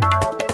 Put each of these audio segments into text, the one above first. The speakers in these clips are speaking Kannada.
you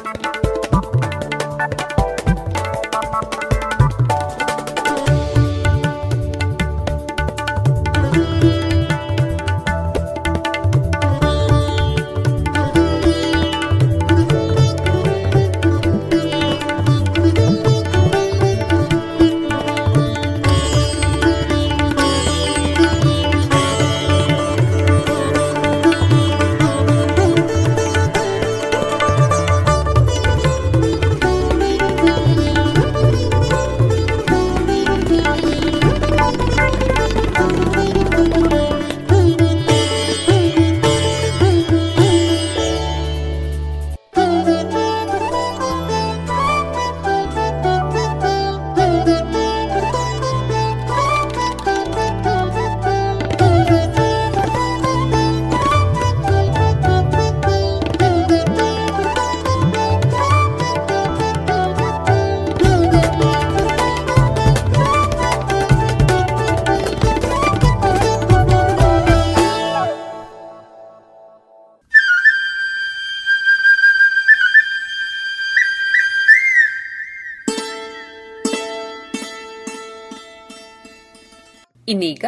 ಇನ್ನೀಗ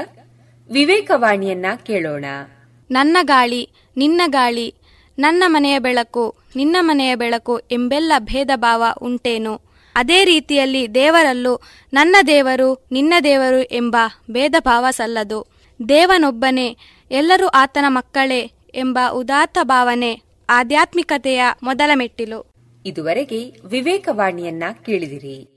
ವಿವೇಕವಾಣಿಯನ್ನ ಕೇಳೋಣ. ನನ್ನ ಗಾಳಿ ನಿನ್ನ ಗಾಳಿ ನನ್ನ ಮನೆಯ ಬೆಳಕು ನಿನ್ನ ಮನೆಯ ಬೆಳಕು ಎಂಬೆಲ್ಲ ಭೇದ ಭಾವ ಉಂಟೇನು? ಅದೇ ರೀತಿಯಲ್ಲಿ ದೇವರಲ್ಲೂ ನನ್ನ ದೇವರು ನಿನ್ನ ದೇವರು ಎಂಬ ಭೇದ ಭಾವ ಸಲ್ಲದು. ದೇವನೊಬ್ಬನೇ ಎಲ್ಲರೂ ಆತನ ಮಕ್ಕಳೇ ಎಂಬ ಉದಾತ್ತ ಭಾವನೆ ಆಧ್ಯಾತ್ಮಿಕತೆಯ ಮೊದಲ ಮೆಟ್ಟಿಲು. ಇದುವರೆಗೆ ವಿವೇಕವಾಣಿಯನ್ನ ಕೇಳಿದಿರಿ.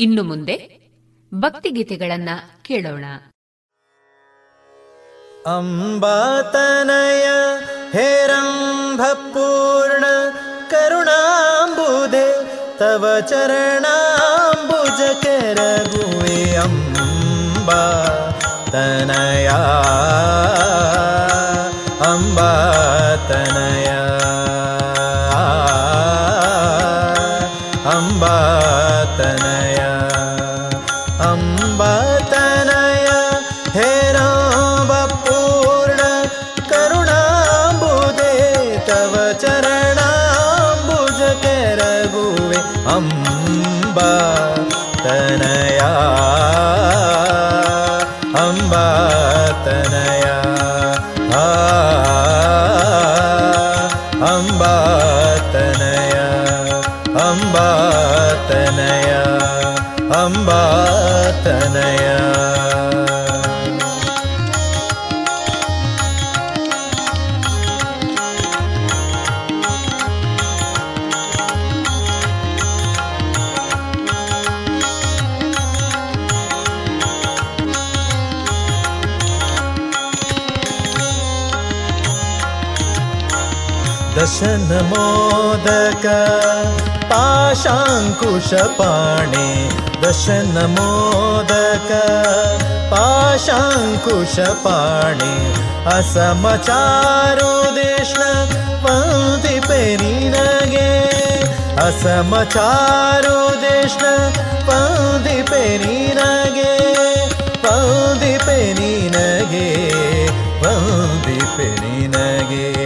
ಇನ್ನು ಮುಂದೆ ಭಕ್ತಿಗೀತೆಗಳನ್ನ ಕೇಳೋಣ. ಅಂಬಾತನಯ ಹೇರಂಭಪೂರ್ಣ ಕರುಣಾಂಬುಧೆ ತವ ಚರಣಾಂಬುಜ ಕೆರಗುವೆ ಅಂಬಾ ತನಯ. ಅಂಬಾತನಯ. ಅಂಬಾ दशनमोदक पाशाङ्कुशपाणे दशनमोदक पाशाङ्कुशपाणे असमचारुदेश पङ्क्ति पेरिनगे असमचारुदेश पङ्क्ति पेरिनगे पङ्क्ति पेरिनगे पङ्क्ति पेरिनगे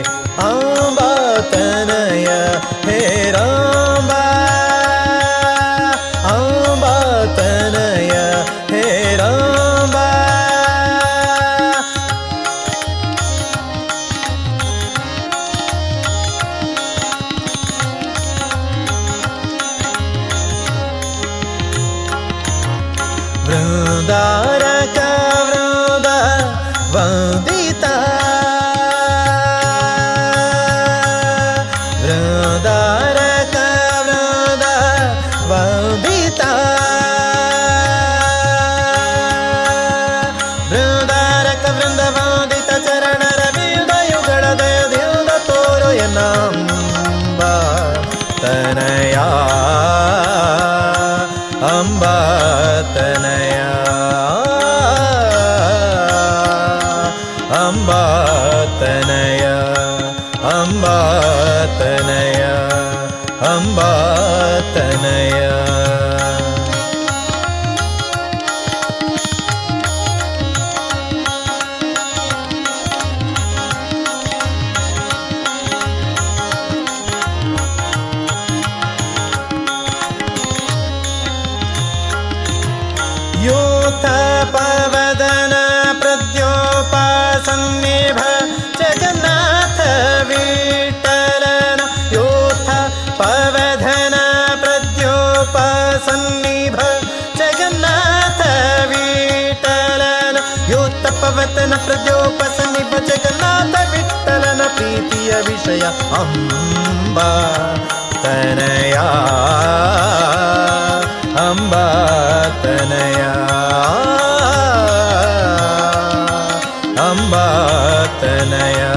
ಪ್ರಜೋಪಸನಿಭ ಜಗನ್ನಾಥ ವಿಠಲನ ಪ್ರೀತಿಯ ವಿಷಯ. ಅಂಬ ತನಯ ಅಂಬ ತನಯ ಅಂಬ ತನಯ.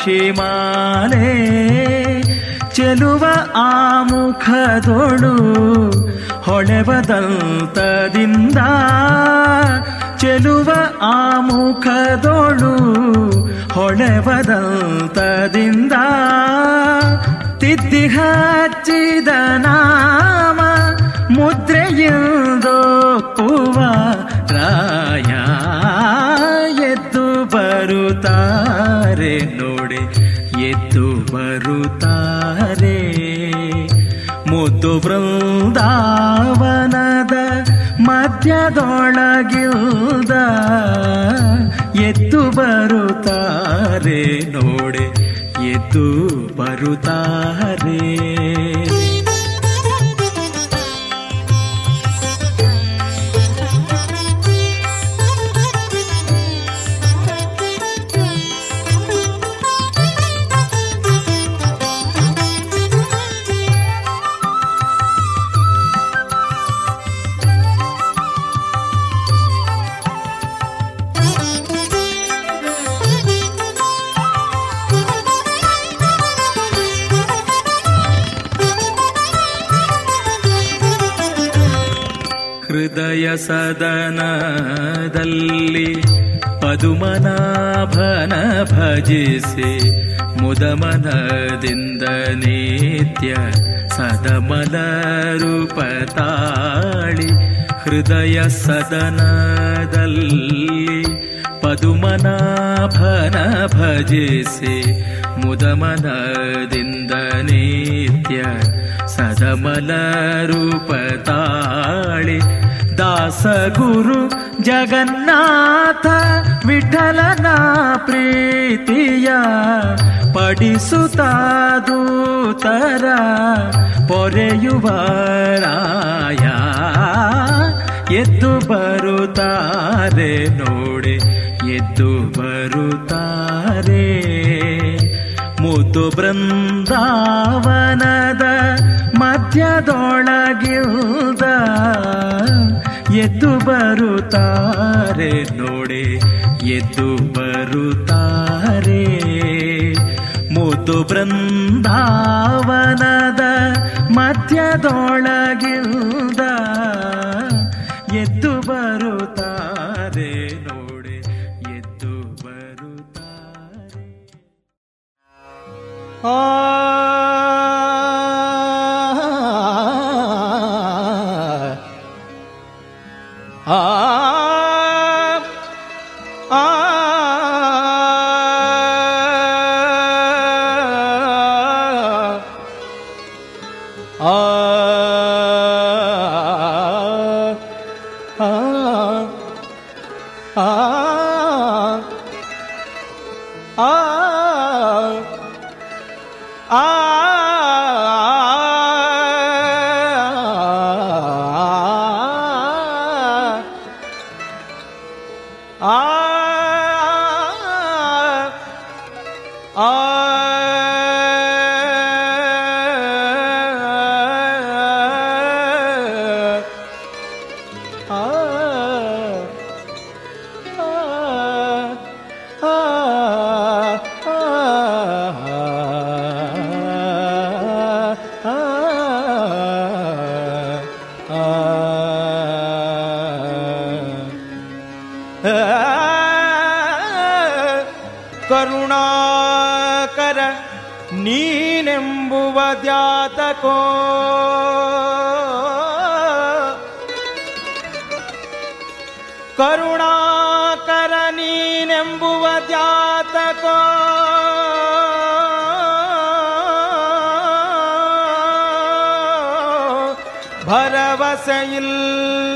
ಕ್ಷೇಮಾಲೇ ಚೆಲುವ ಆ ಮುಖದೊಳು ಹೊಳೆಬದಂತದಿಂದ ಚೆಲುವ ಆ ಮುಖದೊಳು ಹೊಳೆಬದಂತದಿಂದ ತಿದ್ದಿಹ ಸತ್ಯದೊಳಗಿಲ್ದ ಎತ್ತು ಬರು ಮುದಮನದಿಂದ ನಿತ್ಯ ಸದಮಲ ರೂಪ ತಾಳಿ ಹೃದಯ ಸದನದಲ್ಲಿ ಪದುಮನಾಭನ ಭಜಿಸಿ ಮುದಮನದಿಂದ ನಿತ್ಯ ಸದಮಲ ರೂಪ ತಾಳಿ ದಾಸ ಗುರು ಜಗನ್ನಾಥ, ವಿಠಲನ ಪ್ರೀತಿಯ ಪಡಿಸುತ್ತಾದೂತರ ಪೊರೆಯುವರಾಯ. ಎದ್ದು ಬರುತ್ತಾರೆ ನೋಡಿ, ಎದ್ದು ಬರುತ್ತಾರೆ. ಮುದ್ದು ಬೃಂದಾವನದ ಮಧ್ಯದೊಳಗಿಲ್ದ ಎದ್ದು ಬರುತ್ತಾರೆ ನೋಡೆ ಎದ್ದು ಬರುತ್ತಾರೆ. ಮುದ್ದು ಬೃಂದಾವನದ ಮಧ್ಯದೊಳಗಿಲ್ದ ಎದ್ದು ಬರುತ್ತಾರೆ ನೋಡೆ ಎದ್ದು ಬರುತ್ತಾರೆ. ಆ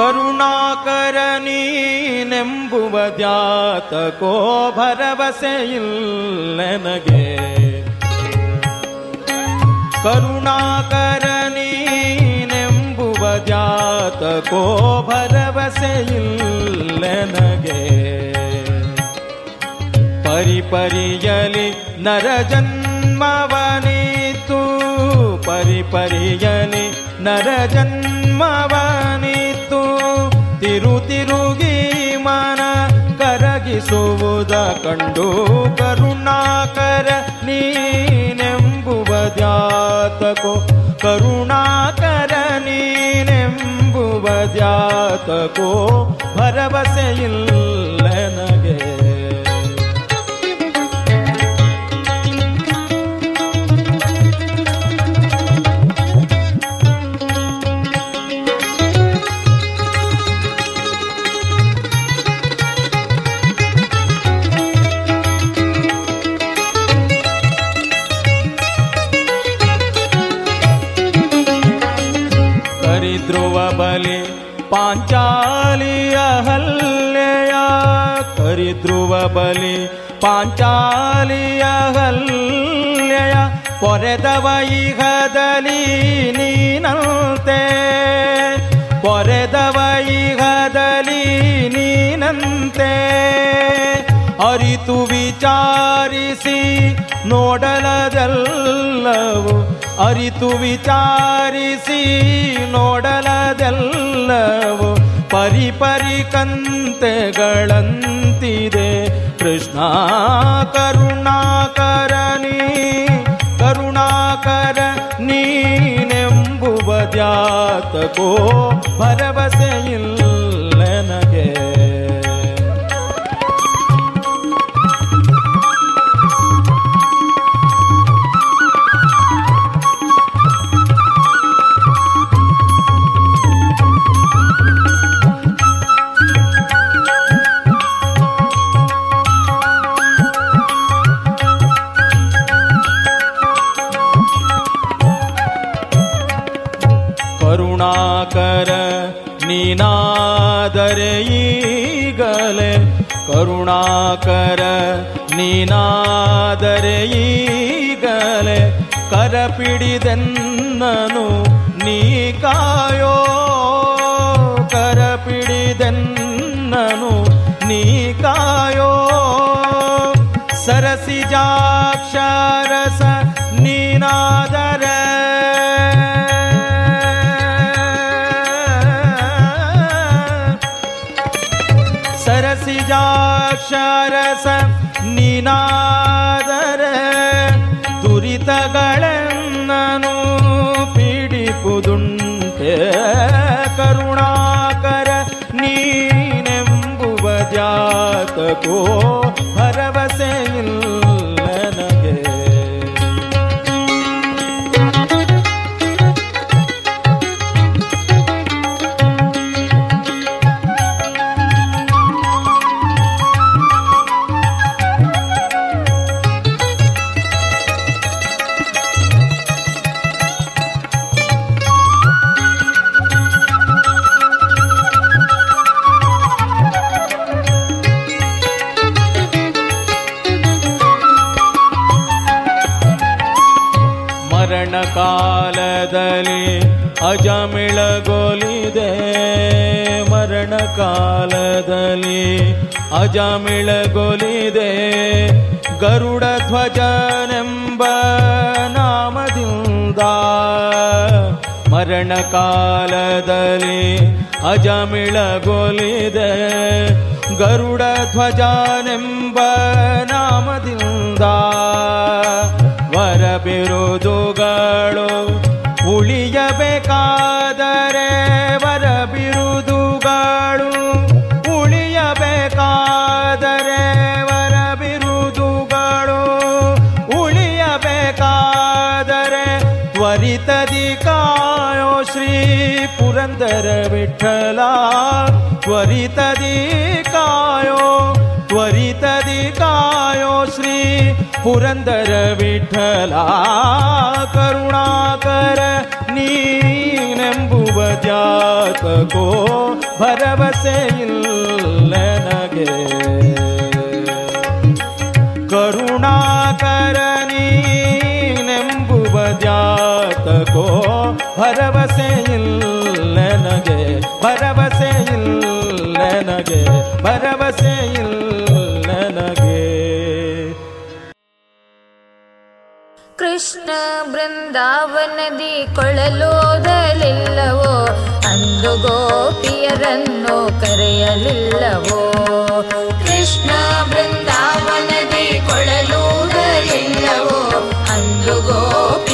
ಕರುಣಾಕರ ನೀನೆಂಬುವ ದ್ಯಾತಕೋ ಭರವಸೆಯಿಲ್ಲ ನನಗೆ ಕರುಣಾಕರ ನೀನೆಂಬುವ ದ್ಯಾತಕೋ ಭರವಸೆಯಿಲ್ಲ ನನಗೆ ಪರಿಪರಿಯಲಿ ನರಜನ್ಮವನಿತು. ಪರಿಪರಿಯಲಿ ನರ ಜನ್ಮವನಿತು ತಿರು ತಿರುಗಿ ಮನ ಕರಗಿಸುವುದ ಕಂಡು ಕರುಣಾಕರ ನೀನೆಂಬುವ ದ್ಯಾತಕೋ. ಕರುಣಾಕರ ನೀನೆಂಬುವ ದ್ಯಾತಕೋ. ಭರವಸೆಯಿಲ್ಲ ಪಾಂಚಾಲಿಯ ಹಲ್ಲೆಯ ಪೊರೆದವ ಇಹದಲ್ಲಿ ನೀನಂತೆ. ಪೊರೆದವ ಇಹದಲ್ಲಿ ನೀನಂತೆ. ಅರಿತು ವಿಚಾರಿಸಿ ನೋಡಲದೆಲ್ಲವು, ಅರಿತು ವಿಚಾರಿಸಿ ನೋಡಲದೆಲ್ಲವು, ಪರಿಪರಿ ಕಂತೆಗಳಂತಿದೆ. ಕರುಣಾಕರನಿ ಕರುಣಾಕರ ನೀನೆಂಬುವ ಜಾತಕೋ ಭರವಸೆಯಿಲ್ಲ. ಕರುಣಾಕರ ನೀನಾದರೆ ಈಗಲೇ ಕರಪಿಡಿದೆನ್ನನು ನೀ ಕಾಯೋ. ಕರಪಿಡಿದೆನ್ನನು ನೀ ಕಾಯೋ. ಸರಸಿಜಾಕ್ಷರಸ ಜಾತಕೋ ಅಜಮಿಳಗೊಲಿದೆ ಗರುಡ ಧ್ವಜನೆಂಬ ನಾಮದಿಂದ ಮರಣ ಕಾಲದಲ್ಲಿ ಅಜಮಿಳಗೊಲಿದೆ ಗರುಡ ಧ್ವಜನೆಂಬ ನಾಮದಿಂದ ವರ ಬಿರುದುಗಳು ಉಳಿಯಬೇಕಾದರೆ ತ್ವರಿತದಿ ಕಾಯೋ ತ್ವರಿತದಿ ಕಾಯೋ ಶ್ರೀ ಪುರಂದರ ವಿಠಲ ಕರುಣಾಕರ. ನೀನೆಂಬುವ ಜಾತಕೋ, ಭರವಸೆ ಇಲ್ಲ ನನಗೆ. ಕರುಣಾಕರ, ನೀನೆಂಬುವ ಜಾತಕೋ, ಭರವಸೆ ಇಲ್ಲ ಭರವಸೆ ಇಲ್ಲ ನನಗೆ, ಭರವಸೆ ಇಲ್ಲ ನನಗೆ. ಕೃಷ್ಣ ಬೃಂದಾವನದಿ ಕೊಳಲೋದಲಿಲ್ಲವೋ ಅಂದು ಗೋಪಿಯರನ್ನು ಕರೆಯಲಿಲ್ಲವೋ? ಕೃಷ್ಣ ಬೃಂದಾವನದಿ ಕೊಳಲೋದಲಿಲ್ಲವೋ ಅಂದು ಗೋಪಿಯರನ್ನು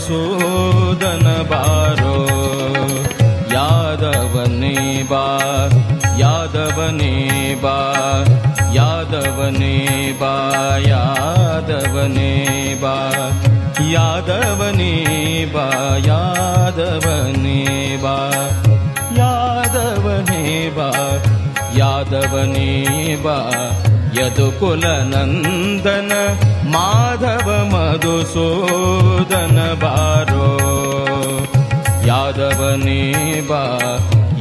मधुसूदन बारो। यादवने बा यादवने बा यादवने बा यादवने बा। यादवने बा यादवने बा यादवने बा यादवने बा। यदुकुलनन्दन माधव मधुसूदन बारो। यादवनेवा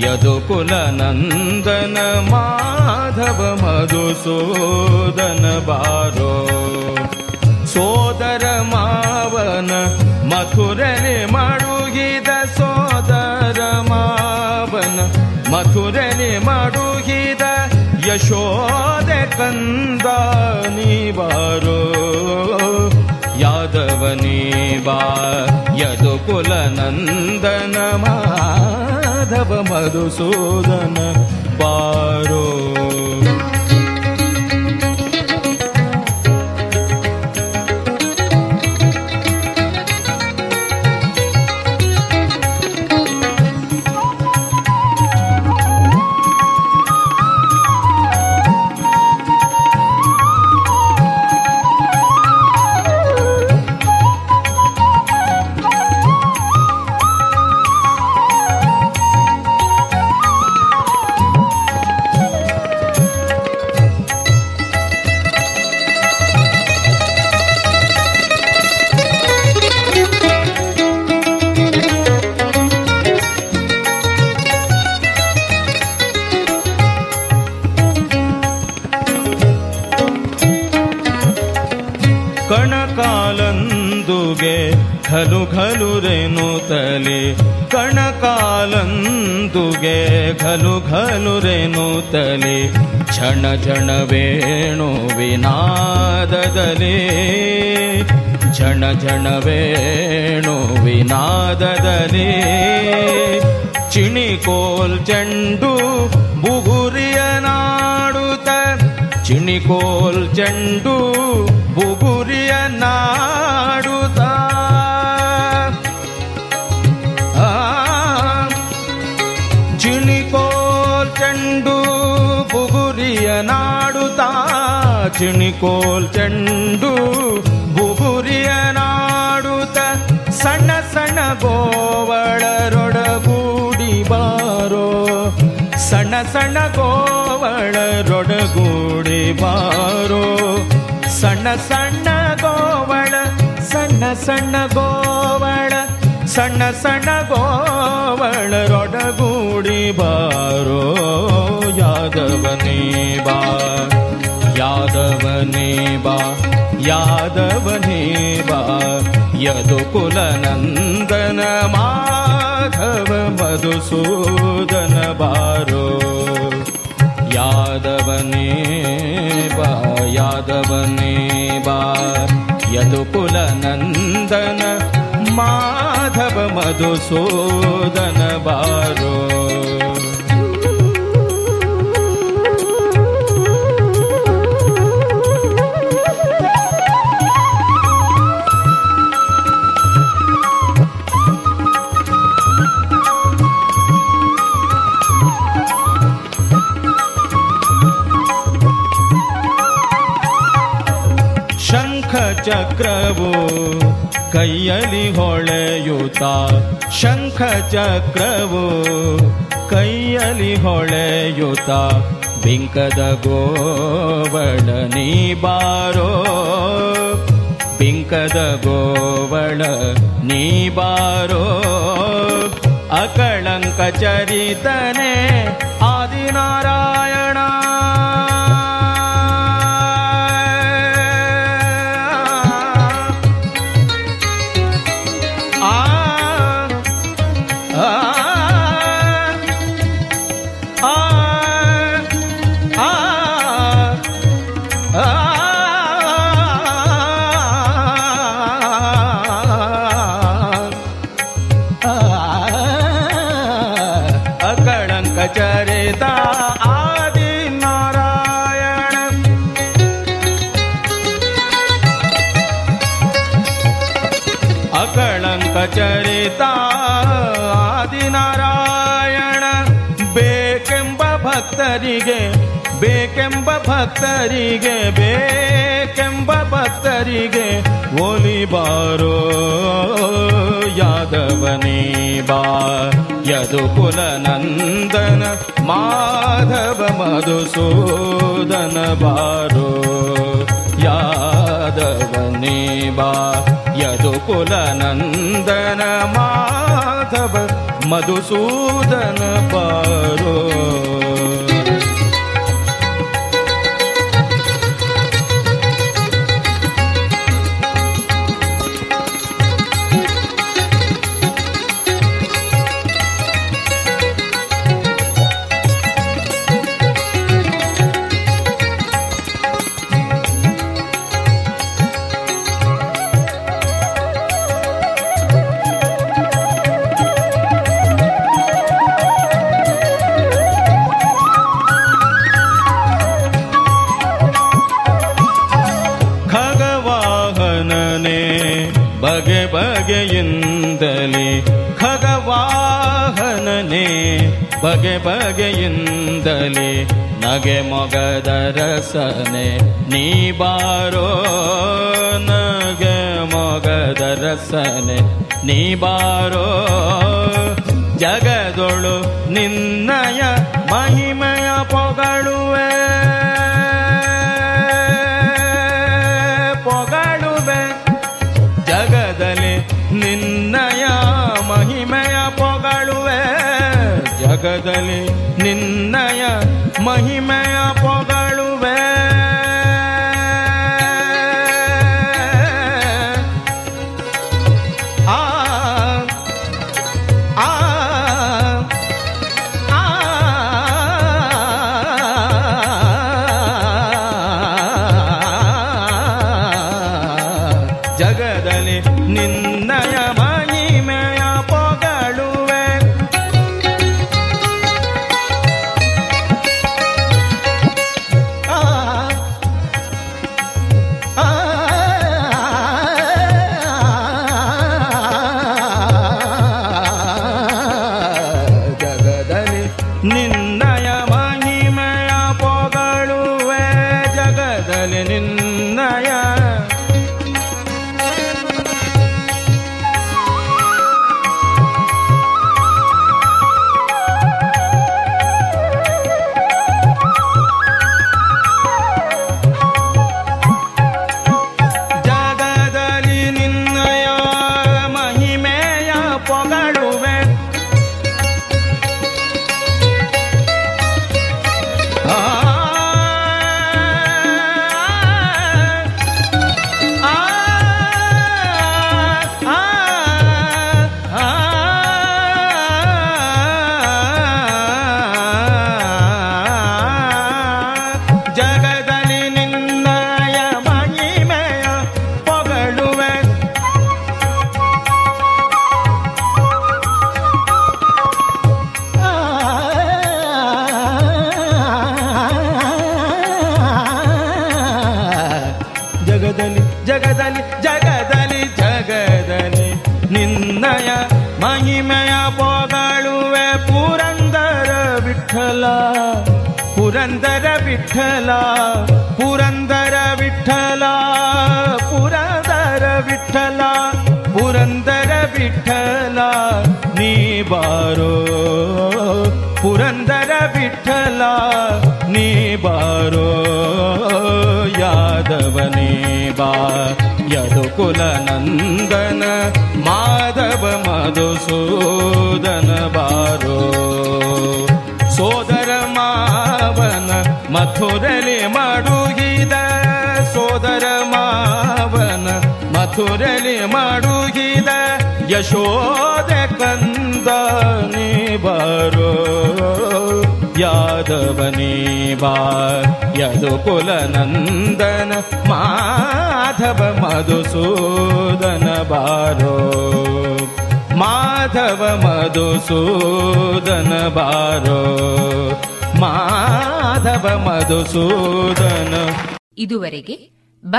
यदुकुलनन्दन माधव मधुसूदन बारो। सोदर मावन मथुरने मडुगिद सोदर मावन मथुरने मडुगिद यशोदकन्दनी वारो यादवनी माधव मधुसूदन बारो ಸುತ್ತಲೇ ಕ್ಷಣ ಕ್ಷಣವೇಣು ವಿನಾದದಲ್ಲಿ ಕ್ಷಣ ಕ್ಷಣವೇಣು ವಿನಾದದಲ್ಲಿ ಚಿಣಿಕೋಲ್ ಚೆಂಡು ಬುಗುರಿಯ ನಾಡುತ, ಚಿಣಿಕೋಲ್ ಚೆಂಡು ಬುಗುರಿಯ ನಾಡು ಚಿಣಿಕೋಲ್ ಚೆಂಡು ಬುಗುರಿಯ ನಾಡುತ್ತ ಸಣ್ಣ ಸಣ್ಣ ಗೋವಳರೊಡಗೂಡಿ ಬಾರೋ. ಸಣ್ಣ ಸಣ್ಣ ಗೋವಳರೊಡಗೂಡಿ ಬಾರೋ. ಸಣ್ಣ ಸಣ್ಣ ಗೋವಳ, ಸಣ್ಣ ಸಣ್ಣ ಗೋವಳ, ಸಣ್ಣ ಸಣ್ಣ ಗೋವಳರೊಡಗೂಡಿ ಬಾರೋ. ಯಾದವನೇ ಬಾ. यादवनेबा यादवनेबा यदुकुलनन्दन माधव मधुसूदन बारो। यादवनेबा यादवनेबा यदुकुलनन्दन माधव मधुसूदन बारो। ಶಂಖ ಚಕ್ರವು ಕೈಯಲ್ಲಿ ಹೊಳೆಯುತ್ತ, ಬಿಂಕದ ಗೋವಳ ನೀ ಬಾರೋ. ಬಿಂಕದ ಗೋವಳ ನೀ ಬಾರೋ. ಅಕಳಂಕ ಚರಿತನೆ, ಆದಿನಾರಾಯಣ ಭಕ್ತರಿಗೆ ಬೇಕೆಂಬ ಭಕ್ತರಿಗೆ ಒಲಿಬಾರೋ ಯಾದವನೇ ಬಾ. ಯದು ಕುಲನಂದನ ಮಾಧವ ಮಧುಸೂದನ ಬಾರೋ ಯಾದವನೇ ಬಾ. ಯದು ಕುಲನಂದನ ಮಾಧವ ಮಧುಸೂದನ ಬಾರೋ ಬಗೆ ಬಗೆಯಿಂದಲೇ ನಗೆ ಮೊಗದ ರಸನೆ ನೀ ಬಾರೋ ನಗೆ ಮೊಗದ ರಸನೆ ನೀ ಬಾರೋ ಜಗದೊಳು ನಿನ್ನಯ ಮಹಿ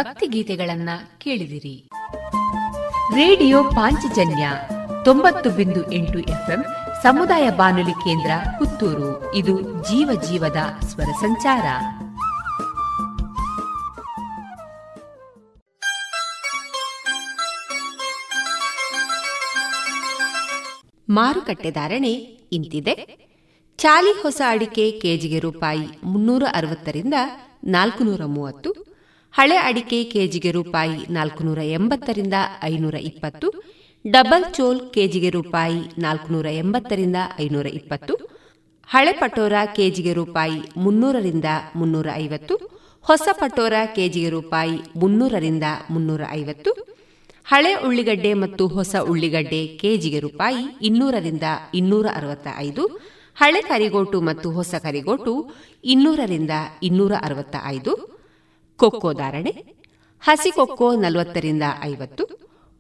ಭಕ್ತಿ ಗೀತೆಗಳನ್ನ ಕೇಳಿದಿರಿ. ರೇಡಿಯೋ ಪಾಂಚಜನ್ಯ ತೊಂಬತ್ತು ಬಿಂದು ಎಂಟು ಎಫ್ಎಂ ಸಮುದಾಯ ಬಾನುಲಿ ಕೇಂದ್ರ ಪುತ್ತೂರು. ಇದು ಜೀವ ಜೀವದ ಸ್ವರ ಸಂಚಾರ. ಮಾರುಕಟ್ಟೆ ಧಾರಣೆ ಇಂತಿದೆ. ಚಾಲಿ ಹೊಸ ಅಡಿಕೆ ಕೆಜಿಗೆ ರೂಪಾಯಿ ಮುನ್ನೂರ ಅರವತ್ತರಿಂದ ನಾಲ್ಕು ಮೂವತ್ತು. ಹಳೆ ಅಡಿಕೆ ಕೆಜಿಗೆ ರೂಪಾಯಿ ನಾಲ್ಕುನೂರ ಎಂಬತ್ತರಿಂದ ಐನೂರ ಇಪ್ಪತ್ತು, ಡಬಲ್ ಚೋಲ್ ಕೆಜಿಗೆ ರೂಪಾಯಿ ನಾಲ್ಕುನೂರ ಎಂಬತ್ತರಿಂದ ಐನೂರ ಇಪ್ಪತ್ತು, ಹಳೆ ಪಟೋರಾ ಕೆಜಿಗೆ ರೂಪಾಯಿ ಮುನ್ನೂರರಿಂದ ಮುನ್ನೂರ ಐವತ್ತು, ಹೊಸ ಪಟೋರಾ ಕೆಜಿಗೆ ರೂಪಾಯಿ ಮುನ್ನೂರರಿಂದ ಮುನ್ನೂರ ಐವತ್ತು, ಹಳೆ ಉಳ್ಳಿಗಡ್ಡೆ ಮತ್ತು ಹೊಸ ಉಳ್ಳಿಗಡ್ಡೆ ಕೆಜಿಗೆ ರೂಪಾಯಿ ಇನ್ನೂರರಿಂದ ಇನ್ನೂರ ಅರವತ್ತ ಐದು, ಹಳೆ ಕರಿಗೋಟು ಮತ್ತು ಹೊಸ ಕರಿಗೋಟು ಇನ್ನೂರರಿಂದ ಇನ್ನೂರ ಅರವತ್ತ ಐದು ಕೊಕ್ಕೋ ಧಾರಣೆ, ಹಸಿ ಕೊಕ್ಕೋ ನಲವತ್ತರಿಂದ ಐವತ್ತು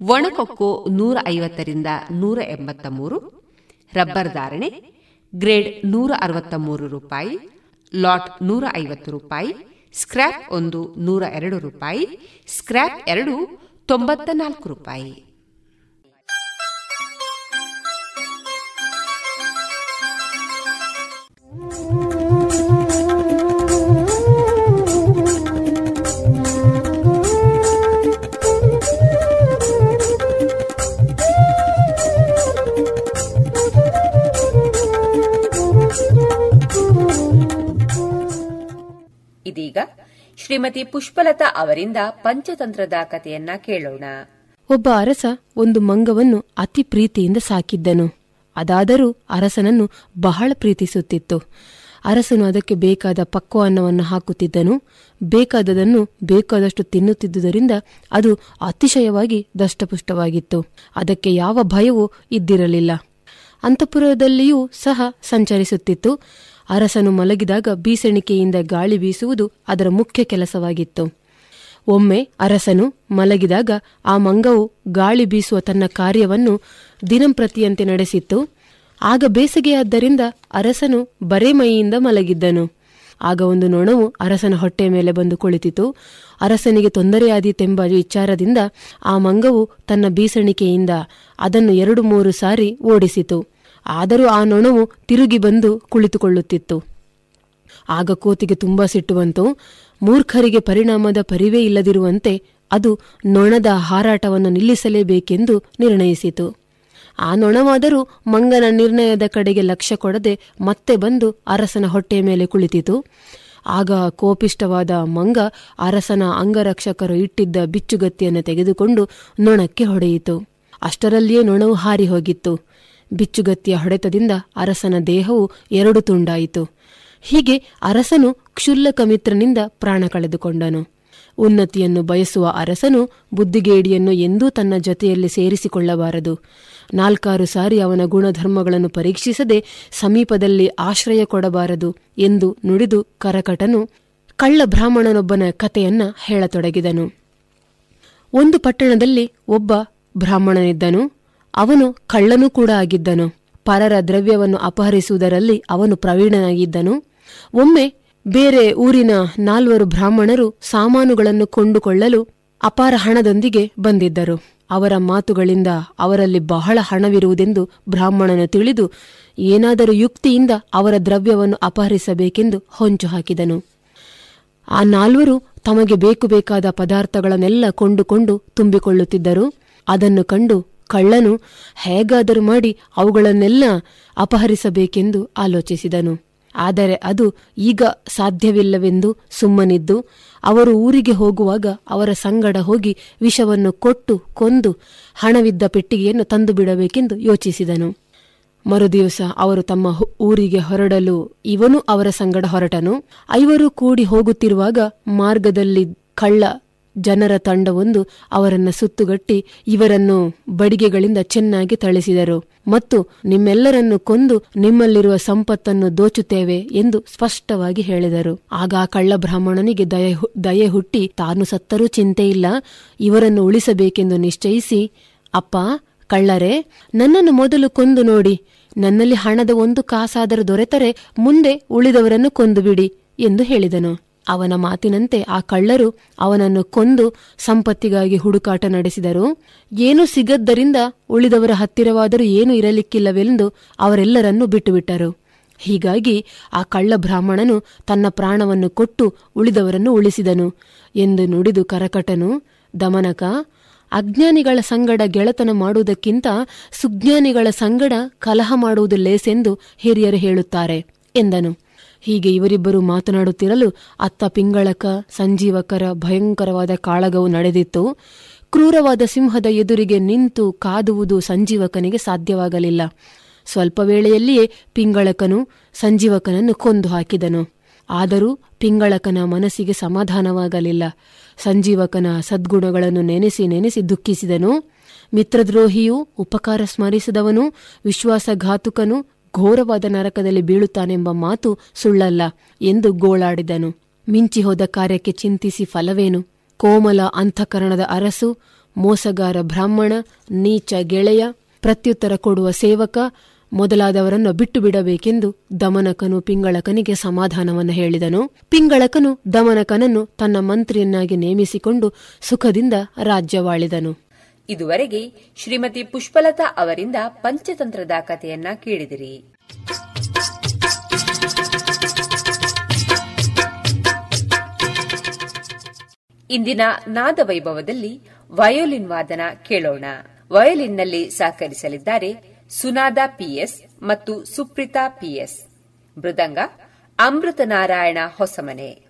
ಒಣಕೊಕ್ಕೋ ನೂರ ಐವತ್ತರಿಂದ ನೂರ ಎಂಬತ್ತ ಮೂರು ರಬ್ಬರ್ ಧಾರಣೆ, ಗ್ರೇಡ್ ನೂರ ಅರವತ್ತ ಮೂರು ರೂಪಾಯಿ, ಲಾಟ್ ನೂರ ಐವತ್ತು ರೂಪಾಯಿ, ಸ್ಕ್ರ್ಯಾಪ್ ಒಂದು ನೂರ ಎರಡು ರೂಪಾಯಿ, ಸ್ಕ್ರ್ಯಾಪ್ ಎರಡು ತೊಂಬತ್ತ ನಾಲ್ಕು ರೂಪಾಯಿ. ಇದೀಗ ಶ್ರೀಮತಿ ಪುಷ್ಪಲತಾ ಅವರಿಂದ ಪಂಚತಂತ್ರದ ಕಥೆಯನ್ನ ಕೇಳೋಣ. ಒಬ್ಬ ಅರಸ ಒಂದು ಮಂಗವನ್ನು ಅತಿ ಪ್ರೀತಿಯಿಂದ ಸಾಕಿದ್ದನು. ಅದಾದರೂ ಅರಸನನ್ನು ಬಹಳ ಪ್ರೀತಿಸುತ್ತಿತ್ತು. ಅರಸನು ಅದಕ್ಕೆ ಬೇಕಾದ ಪಕ್ವ ಅನ್ನವನ್ನು ಹಾಕುತ್ತಿದ್ದನು. ಬೇಕಾದದನ್ನು ಬೇಕಾದಷ್ಟು ತಿನ್ನುತ್ತಿದ್ದುದರಿಂದ ಅದು ಅತಿಶಯವಾಗಿ ದಷ್ಟಪುಷ್ಟವಾಗಿತ್ತು. ಅದಕ್ಕೆ ಯಾವ ಭಯವೂ ಇದ್ದಿರಲಿಲ್ಲ. ಅಂತಃಪುರದಲ್ಲಿಯೂ ಸಹ ಸಂಚರಿಸುತ್ತಿತ್ತು. ಅರಸನು ಮಲಗಿದಾಗ ಬೀಸಣಿಕೆಯಿಂದ ಗಾಳಿ ಬೀಸುವುದು ಅದರ ಮುಖ್ಯ ಕೆಲಸವಾಗಿತ್ತು. ಒಮ್ಮೆ ಅರಸನು ಮಲಗಿದಾಗ ಆ ಮಂಗವು ಗಾಳಿ ಬೀಸುವ ತನ್ನ ಕಾರ್ಯವನ್ನು ದಿನಂಪ್ರತಿಯಂತೆ ನಡೆಸಿತ್ತು. ಆಗ ಬೇಸಿಗೆಯಾದ್ದರಿಂದ ಅರಸನು ಬರೇ ಮೈಯಿಂದ ಮಲಗಿದ್ದನು. ಆಗ ಒಂದು ನೊಣವು ಅರಸನ ಹೊಟ್ಟೆ ಮೇಲೆ ಬಂದು ಕುಳಿತಿತು. ಅರಸನಿಗೆ ತೊಂದರೆಯಾದೀತೆಂಬ ವಿಚಾರದಿಂದ ಆ ಮಂಗವು ತನ್ನ ಬೀಸಣಿಕೆಯಿಂದ ಅದನ್ನು ಎರಡು ಮೂರು ಸಾರಿ ಓಡಿಸಿತು. ಆದರೂ ಆ ನೊಣವು ತಿರುಗಿ ಬಂದು ಕುಳಿತುಕೊಳ್ಳುತ್ತಿತ್ತು. ಆಗ ಕೋತಿಗೆ ತುಂಬಾ ಸಿಟ್ಟು ಬಂತು ಮೂರ್ಖರಿಗೆ ಪರಿಣಾಮದ ಪರಿವೇ ಇಲ್ಲದಿರುವಂತೆ ಅದು ನೊಣದ ಹಾರಾಟವನ್ನು ನಿಲ್ಲಿಸಲೇಬೇಕೆಂದು ನಿರ್ಣಯಿಸಿತು. ಆ ನೊಣವಾದರೂ ಮಂಗನ ನಿರ್ಣಯದ ಕಡೆಗೆ ಲಕ್ಷ್ಯ ಕೊಡದೆ ಮತ್ತೆ ಬಂದು ಅರಸನ ಹೊಟ್ಟೆಯ ಮೇಲೆ ಕುಳಿತಿತು. ಆಗ ಕೋಪಿಷ್ಟವಾದ ಮಂಗ ಅರಸನ ಅಂಗರಕ್ಷಕರು ಇಟ್ಟಿದ್ದ ಬಿಚ್ಚುಗತ್ತಿಯನ್ನು ತೆಗೆದುಕೊಂಡು ನೊಣಕ್ಕೆ ಹೊಡೆಯಿತು. ಅಷ್ಟರಲ್ಲಿಯೇ ನೊಣವು ಹಾರಿ ಹೋಗಿತ್ತು. ಬಿಚ್ಚುಗತ್ತಿಯ ಹೊಡೆತದಿಂದ ಅರಸನ ದೇಹವು ಎರಡು ತುಂಡಾಯಿತು. ಹೀಗೆ ಅರಸನು ಕ್ಷುಲ್ಲಕ ಮಿತ್ರನಿಂದ ಪ್ರಾಣ ಕಳೆದುಕೊಂಡನು. ಉನ್ನತಿಯನ್ನು ಬಯಸುವ ಅರಸನು ಬುದ್ಧಿಗೇಡಿಯನ್ನು ಎಂದೂ ತನ್ನ ಜೊತೆಯಲ್ಲಿ ಸೇರಿಸಿಕೊಳ್ಳಬಾರದು. ನಾಲ್ಕಾರು ಸಾರಿ ಅವನ ಗುಣಧರ್ಮಗಳನ್ನು ಪರೀಕ್ಷಿಸದೆ ಸಮೀಪದಲ್ಲಿ ಆಶ್ರಯ ಕೊಡಬಾರದು ಎಂದು ನುಡಿದು ಕರಕಟನು ಕಳ್ಳ ಬ್ರಾಹ್ಮಣನೊಬ್ಬನ ಕಥೆಯನ್ನ ಹೇಳತೊಡಗಿದನು. ಒಂದು ಪಟ್ಟಣದಲ್ಲಿ ಒಬ್ಬ ಬ್ರಾಹ್ಮಣನಿದ್ದನು. ಅವನು ಕಳ್ಳನೂ ಕೂಡ ಆಗಿದ್ದನು. ಪರರ ದ್ರವ್ಯವನ್ನು ಅಪಹರಿಸುವುದರಲ್ಲಿ ಅವನು ಪ್ರವೀಣನಾಗಿದ್ದನು. ಒಮ್ಮೆ ಬೇರೆ ಊರಿನ ನಾಲ್ವರು ಬ್ರಾಹ್ಮಣರು ಸಾಮಾನುಗಳನ್ನು ಕೊಂಡುಕೊಳ್ಳಲು ಅಪಾರ ಹಣದೊಂದಿಗೆ ಬಂದಿದ್ದರು. ಅವರ ಮಾತುಗಳಿಂದ ಅವರಲ್ಲಿ ಬಹಳ ಹಣವಿರುವುದೆಂದು ಬ್ರಾಹ್ಮಣನು ತಿಳಿದು ಏನಾದರೂ ಯುಕ್ತಿಯಿಂದ ಅವರ ದ್ರವ್ಯವನ್ನು ಅಪಹರಿಸಬೇಕೆಂದು ಹೊಂಚು ಹಾಕಿದನು. ಆ ನಾಲ್ವರು ತಮಗೆ ಬೇಕು ಬೇಕಾದ ಪದಾರ್ಥಗಳನ್ನೆಲ್ಲ ಕೊಂಡುಕೊಂಡು ತುಂಬಿಕೊಳ್ಳುತ್ತಿದ್ದರು. ಅದನ್ನು ಕಂಡು ಕಳ್ಳನು ಹೇಗಾದರೂ ಮಾಡಿ ಅವುಗಳನ್ನೆಲ್ಲ ಅಪಹರಿಸಬೇಕೆಂದು ಆಲೋಚಿಸಿದನು. ಆದರೆ ಅದು ಈಗ ಸಾಧ್ಯವಿಲ್ಲವೆಂದು ಸುಮ್ಮನಿದ್ದು, ಅವರು ಊರಿಗೆ ಹೋಗುವಾಗ ಅವರ ಸಂಗಡ ಹೋಗಿ ವಿಷವನ್ನು ಕೊಟ್ಟು ಕೊಂದು ಹಣವಿದ್ದ ಪೆಟ್ಟಿಗೆಯನ್ನು ತಂದು ಬಿಡಬೇಕೆಂದು ಯೋಚಿಸಿದನು. ಮರುದಿವಸ ಅವರು ತಮ್ಮ ಊರಿಗೆ ಹೊರಡಲು ಇವನು ಅವರ ಸಂಗಡ ಹೊರಟನು. ಐವರು ಕೂಡಿ ಹೋಗುತ್ತಿರುವಾಗ ಮಾರ್ಗದಲ್ಲಿ ಕಳ್ಳ ಜನರ ತಂಡವೊಂದು ಅವರನ್ನು ಸುತ್ತುಗಟ್ಟಿ ಇವರನ್ನು ಬಡಿಗೆಗಳಿಂದ ಚೆನ್ನಾಗಿ ಥಳಿಸಿದರು. ಮತ್ತು ನಿಮ್ಮೆಲ್ಲರನ್ನು ಕೊಂದು ನಿಮ್ಮಲ್ಲಿರುವ ಸಂಪತ್ತನ್ನು ದೋಚುತ್ತೇವೆ ಎಂದು ಸ್ಪಷ್ಟವಾಗಿ ಹೇಳಿದರು. ಆಗ ಕಳ್ಳ ಬ್ರಾಹ್ಮಣನಿಗೆ ದಯೆ ದಯೆ ಹುಟ್ಟಿ ತಾನು ಸತ್ತರೂ ಚಿಂತೆ ಇಲ್ಲ, ಇವರನ್ನು ಉಳಿಸಬೇಕೆಂದು ನಿಶ್ಚಯಿಸಿ, ಅಪ್ಪ, ಕಳ್ಳರೇ, ನನ್ನನ್ನು ಮೊದಲು ಕೊಂದು ನೋಡಿ, ನನ್ನಲ್ಲಿ ಹಣದ ಒಂದು ಕಾಸಾದರೂ ದೊರೆತರೆ, ಮುಂದೆ ಉಳಿದವರನ್ನು ಕೊಂದು ಬಿಡಿ ಎಂದು ಹೇಳಿದನು. ಅವನ ಮಾತಿನಂತೆ ಆ ಕಳ್ಳರು ಅವನನ್ನು ಕೊಂದು ಸಂಪತ್ತಿಗಾಗಿ ಹುಡುಕಾಟ ನಡೆಸಿದರು. ಏನೂ ಸಿಗದ್ದರಿಂದ ಉಳಿದವರ ಹತ್ತಿರವಾದರೂ ಏನೂ ಇರಲಿಕ್ಕಿಲ್ಲವೆಂದು ಅವರೆಲ್ಲರನ್ನೂ ಬಿಟ್ಟುಬಿಟ್ಟರು. ಹೀಗಾಗಿ ಆ ಕಳ್ಳ ಬ್ರಾಹ್ಮಣನು ತನ್ನ ಪ್ರಾಣವನ್ನು ಕೊಟ್ಟು ಉಳಿದವರನ್ನು ಉಳಿಸಿದನು ಎಂದು ನುಡಿದು ಕರಕಟನು. ದಮನಕ, ಅಜ್ಞಾನಿಗಳ ಸಂಗಡ ಗೆಳತನ ಮಾಡುವುದಕ್ಕಿಂತ ಸುಜ್ಞಾನಿಗಳ ಸಂಗಡ ಕಲಹ ಮಾಡುವುದು ಲೇಸೆಂದು ಹಿರಿಯರು ಹೇಳುತ್ತಾರೆ ಎಂದನು. ಹೀಗೆ ಇವರಿಬ್ಬರು ಮಾತನಾಡುತ್ತಿರಲು ಅತ್ತ ಪಿಂಗಳಕ, ಸಂಜೀವಕರ ಭಯಂಕರವಾದ ಕಾಳಗವು ನಡೆದಿತ್ತು. ಕ್ರೂರವಾದ ಸಿಂಹದ ಎದುರಿಗೆ ನಿಂತು ಕಾದುವುದು ಸಂಜೀವಕನಿಗೆ ಸಾಧ್ಯವಾಗಲಿಲ್ಲ. ಸ್ವಲ್ಪ ವೇಳೆಯಲ್ಲಿಯೇ ಪಿಂಗಳಕನು ಸಂಜೀವಕನನ್ನು ಕೊಂದು ಹಾಕಿದನು. ಆದರೂ ಪಿಂಗಳಕನ ಮನಸ್ಸಿಗೆ ಸಮಾಧಾನವಾಗಲಿಲ್ಲ. ಸಂಜೀವಕನ ಸದ್ಗುಣಗಳನ್ನು ನೆನೆಸಿ ನೆನೆಸಿ ದುಃಖಿಸಿದನು. ಮಿತ್ರದ್ರೋಹಿಯು ಉಪಕಾರ ಸ್ಮರಿಸಿದವನು, ವಿಶ್ವಾಸಘಾತುಕನು ಘೋರವಾದ ನರಕದಲ್ಲಿ ಬೀಳುತ್ತಾನೆಂಬ ಮಾತು ಸುಳ್ಳಲ್ಲ ಎಂದು ಗೋಳಾಡಿದನು. ಮಿಂಚಿ ಹೋದ ಕಾರ್ಯಕ್ಕೆ ಚಿಂತಿಸಿ ಫಲವೇನು? ಕೋಮಲ ಅಂತಃಕರಣದ ಅರಸು, ಮೋಸಗಾರ ಬ್ರಾಹ್ಮಣ, ನೀಚ ಗೆಳೆಯ, ಪ್ರತ್ಯುತ್ತರ ಕೊಡುವ ಸೇವಕ, ಮೊದಲಾದವರನ್ನು ಬಿಟ್ಟು ಬಿಡಬೇಕೆಂದು ದಮನಕನು ಪಿಂಗಳಕನಿಗೆ ಸಮಾಧಾನವನ್ನು ಹೇಳಿದನು. ಪಿಂಗಳಕನು ದಮನಕನನ್ನು ತನ್ನ ಮಂತ್ರಿಯನ್ನಾಗಿ ನೇಮಿಸಿಕೊಂಡು ಸುಖದಿಂದ ರಾಜ್ಯವಾಳಿದನು. ಇದುವರೆಗೆ ಶ್ರೀಮತಿ ಪುಷ್ಪಲತಾ ಅವರಿಂದ ಪಂಚತಂತ್ರದ ಕಥೆಯನ್ನ ಕೇಳಿದಿರಿ. ಇಂದಿನ ನಾದ ವೈಭವದಲ್ಲಿ ವಯೋಲಿನ್ ವಾದನ ಕೇಳೋಣ. ವಯೋಲಿನ್ನಲ್ಲಿ ಸಹಕರಿಸಲಿದ್ದಾರೆ ಸುನಾದ ಪಿಎಸ್ ಮತ್ತು ಸುಪ್ರಿತಾ ಪಿಎಸ್. ಮೃದಂಗ ಅಮೃತ ನಾರಾಯಣ ಹೊಸಮನೆ.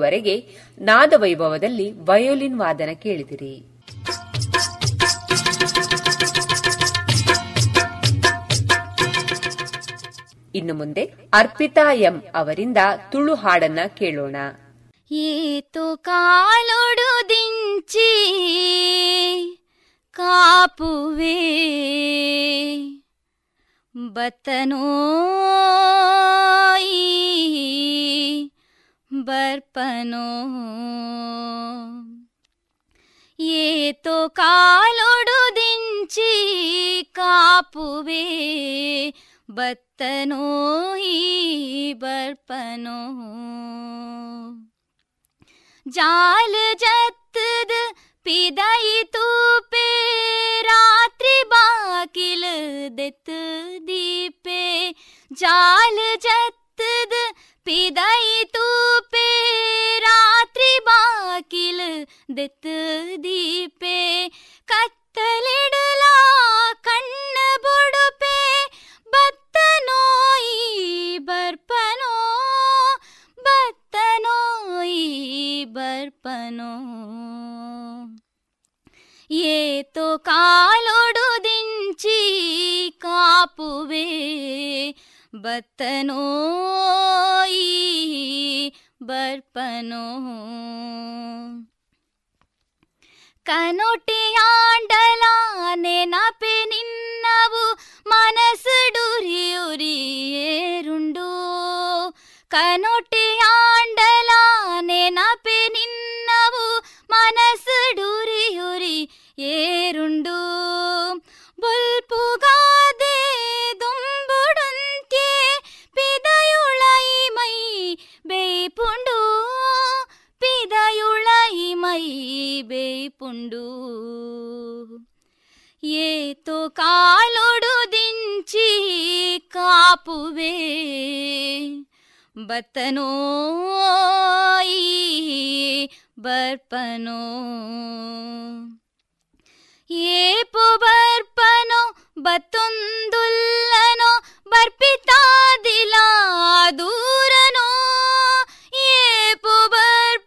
ಇದುವರೆಗೆ ನಾದವೈಭವದಲ್ಲಿ ವಯೋಲಿನ್ ವಾದನ ಕೇಳಿದಿರಿ. ಇನ್ನು ಮುಂದೆ ಅರ್ಪಿತಾ ಎಂ ಅವರಿಂದ ತುಳು ಹಾಡನ್ನ ಕೇಳೋಣ. ಏತು ಕಾಲೊಡು ದಿಂಚಿ ಕಾಪುವೆ ಬತ್ತನೋ ಬರ್ಪನೋ ಏತೋ ಕಾಲೊಡು ದಿಂಚಿ ಕಾಪುವೆ ಬತ್ತನೋ ಬರ್ಪನೋ ಜಾಲ ಜತ್ತದ ಪಿದೈ ತೂಪೆ ರಾತ್ರಿ ಬಾಕಿಲ ದೆತ್ ದೀಪೆ ಜಾಲ ಜತ್ತದ ಪಿದಾಯಿತು ದೆತ್ ದೀಪೆ, ಕತ್ತಲಿಡಲ ಕಣ್ಣ ಬುಡುಪೆ ಬತ್ತನೋಯಿ ಬರ್ಪನೋ ಬತ್ತನೋಯಿ ಬರ್ಪನೋ. ಏತೋ ಕಾಲೊಡು ದಿಂಚಿ ಕಾಪುವೆ ಬತ್ತನೋಯಿ ಬರ್ಪನೋ. ಕನೊಟಿಯಾಂಡಲ ನೆನಪೆ ನಿನ್ನವು ಮನಸ್ಸುಡುರಿ ಉರಿ ಏರುಂಡು ಕನೊಟಿಯಾಂಡಲ ನೆನಪೆ ನಿನ್ನವು ಮನಸ್ಸುಡುರಿ ಉರಿ ಏರುಂಡು ಬೇಪುಂಡು ಏತೋ ಕಾಲೊಡು ದಿಂಚಿ ಕಾಪುವೆ. ಬತ್ತನೋ ಬರ್ಪನೋ. ಏಪು ಬರ್ಪನೋ ಬತ್ತುಂದುಲ್ಲನೋ ಬರ್ಪಿತಾದಿಲ ದೂರನೋ. ಏಪು ಬರ್ಪನೋ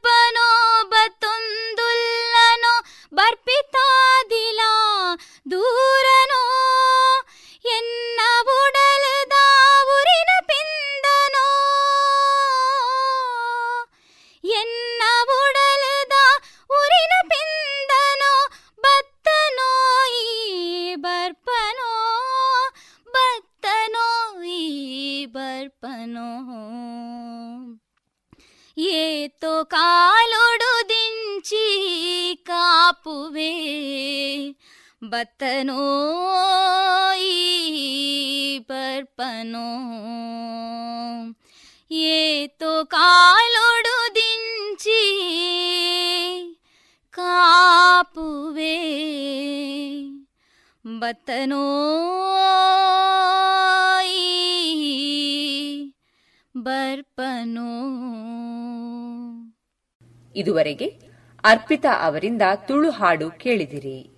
ದೂರನೋ? ಎನ್ನ ಬುಡಲದ ಊರಿನ ಪಿಂದನೋ? ಎನ್ನ ಬುಡಲದ ಊರಿನ ಪಿಂದನೋ? ಬತ್ತನೋ ಈ ಬರ್ಪನೋ? ಬತ್ತನೋ ಈ ಬರ್ಪನೋ? ಏತೋ ಕಾಲೊಡು ದಿಂಚಿ ಕಾಪುವೆ? ಬತ್ತನೋ ಬರ್ಪನೋ ಏತು ಕಾಲೊಡು ದಿಂಚಿ ಕಾಪುವೆ. ಬತ್ತನೋ ಬರ್ಪನೋ ಇದುವರೆಗೆ ಅರ್ಪಿತಾ ಅವರಿಂದ ತುಳು ಹಾಡು ಕೇಳಿದಿರಿ.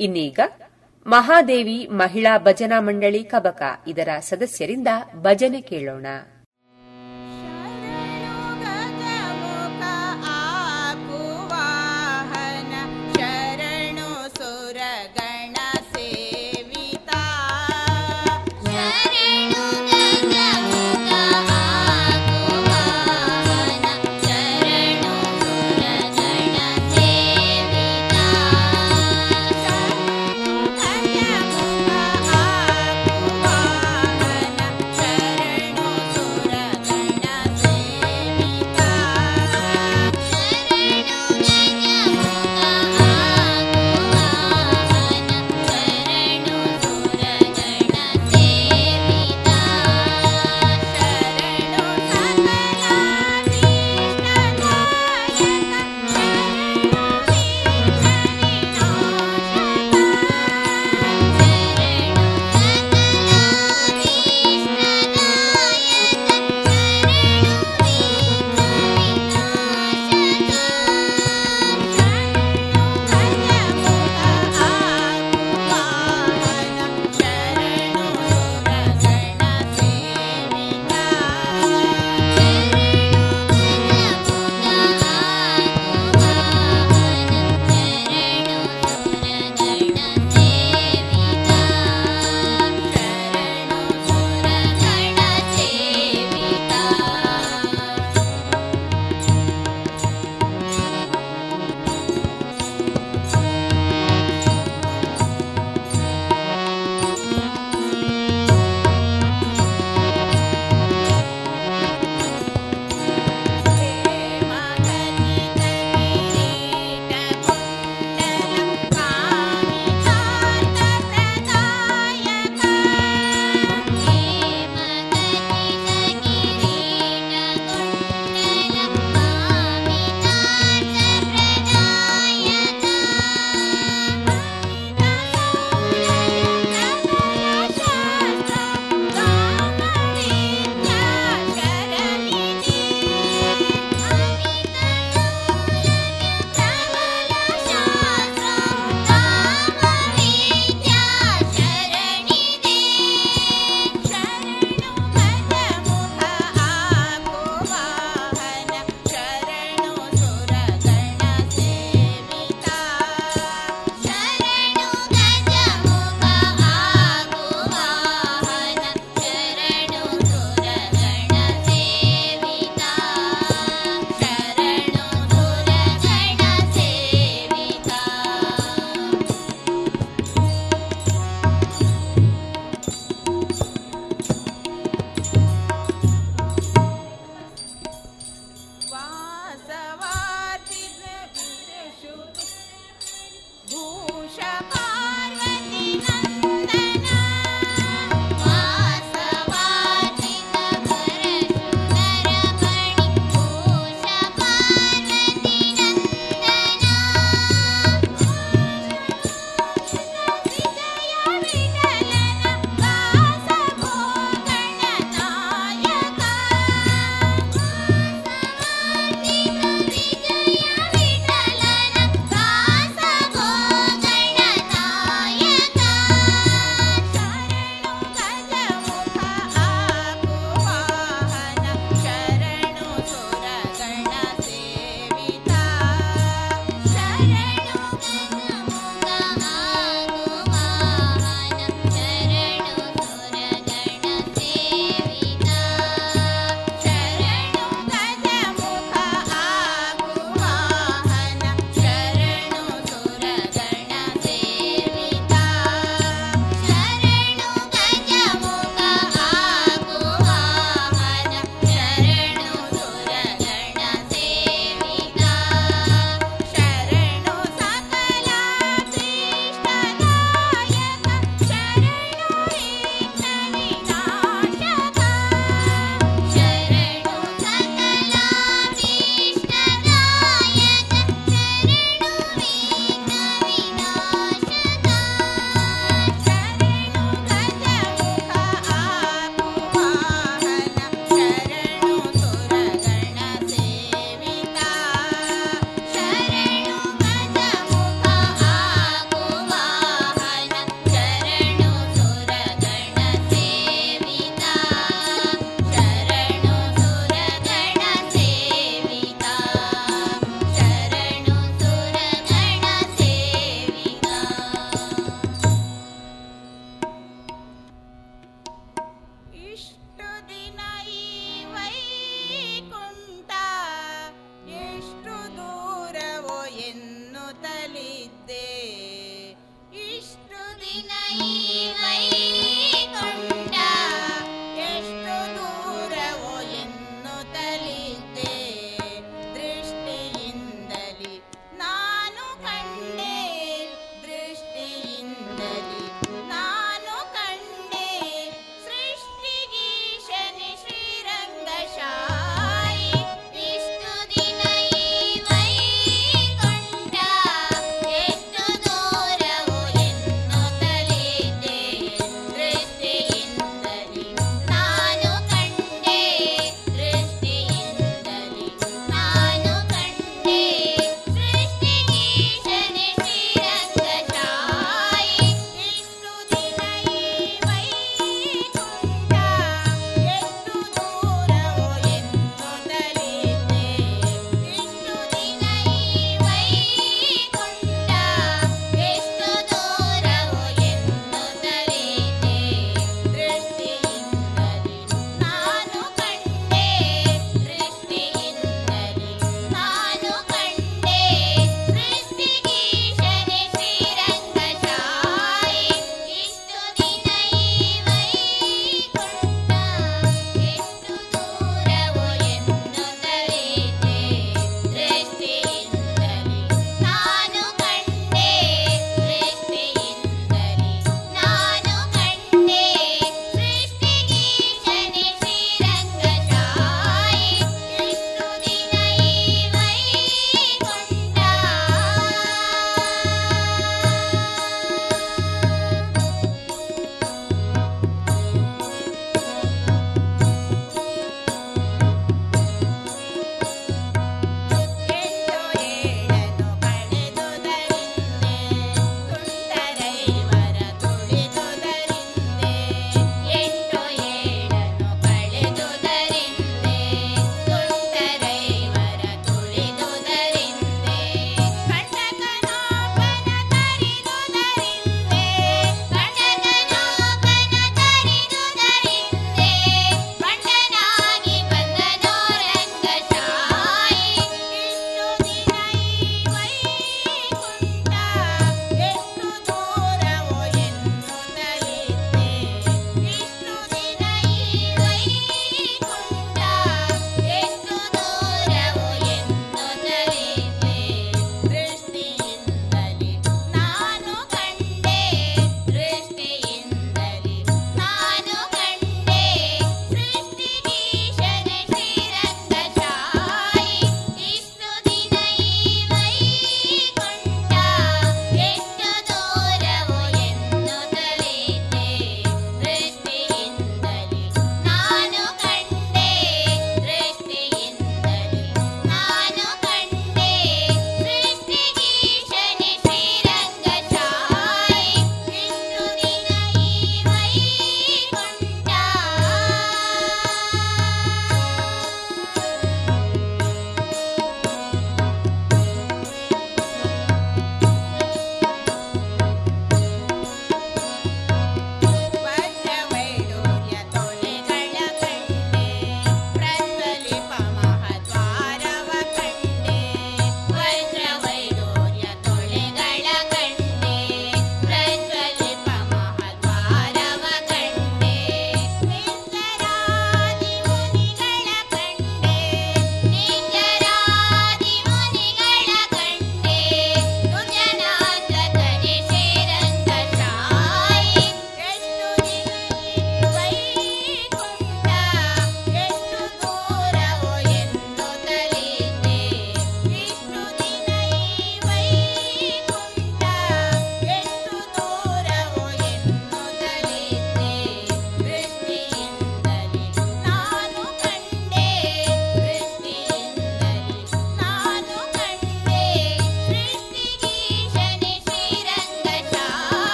ಇನ್ನೀಗ ಮಹಾದೇವಿ ಮಹಿಳಾ ಭಜನಾ ಮಂಡಳಿ ಕಬಕ ಇದರ ಸದಸ್ಯರಿಂದ ಭಜನೆ ಕೇಳೋಣ.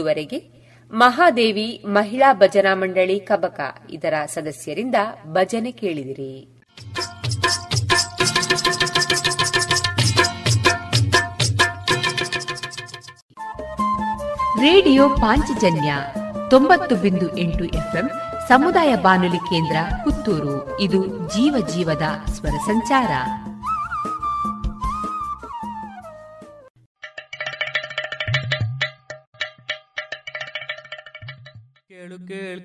ಇದುವರೆಗೆ ಮಹಾದೇವಿ ಮಹಿಳಾ ಭಜನಾ ಮಂಡಳಿ ಕಬಕ ಇದರ ಸದಸ್ಯರಿಂದ ಭಜನೆ ಕೇಳಿದಿರಿ. ರೇಡಿಯೋ ಪಾಂಚಜನ್ಯ ತೊಂಬತ್ತು ಬಿಂದು ಎಂಟು ಎಫ್ಎಂ ಸಮುದಾಯ ಬಾನುಲಿ ಕೇಂದ್ರ ಪುತ್ತೂರು. ಇದು ಜೀವ ಜೀವದ ಸ್ವರ ಸಂಚಾರ.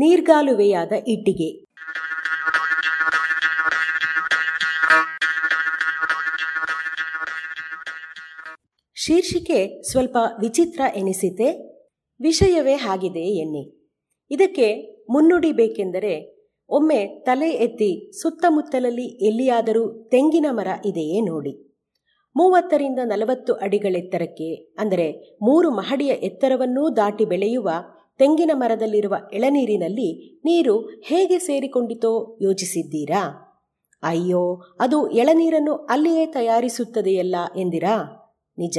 ನೀರ್ಗಾಲುವೆಯಾದ ಇಟ್ಟಿಗೆ. ಶೀರ್ಷಿಕೆ ಸ್ವಲ್ಪ ವಿಚಿತ್ರ ಎನಿಸಿತೆ, ವಿಷಯವೇ ಹಾಗಿದೆ ಎನ್ನಿ. ಇದಕ್ಕೆ ಮುನ್ನುಡಿ ಬೇಕೆಂದರೆ ಒಮ್ಮೆ ತಲೆ ಎತ್ತಿ ಸುತ್ತಮುತ್ತಲಲ್ಲಿ ಎಲ್ಲಿಯಾದರೂ ತೆಂಗಿನ ಮರ ಇದೆಯೇ ನೋಡಿ. ಮೂವತ್ತರಿಂದ ನಲವತ್ತು ಅಡಿಗಳೆತ್ತರಕ್ಕೆ ಅಂದರೆ ಮೂರು ಮಹಡಿಯ ಎತ್ತರವನ್ನೂ ದಾಟಿ ಬೆಳೆಯುವ ತೆಂಗಿನ ಮರದಲ್ಲಿರುವ ಎಳನೀರಿನಲ್ಲಿ ನೀರು ಹೇಗೆ ಸೇರಿಕೊಂಡಿತೋ ಯೋಚಿಸಿದ್ದೀರಾ? ಅಯ್ಯೋ, ಅದು ಎಳನೀರನ್ನು ಅಲ್ಲಿಯೇ ತಯಾರಿಸುತ್ತದೆಯಲ್ಲ ಎಂದಿರಾ? ನಿಜ.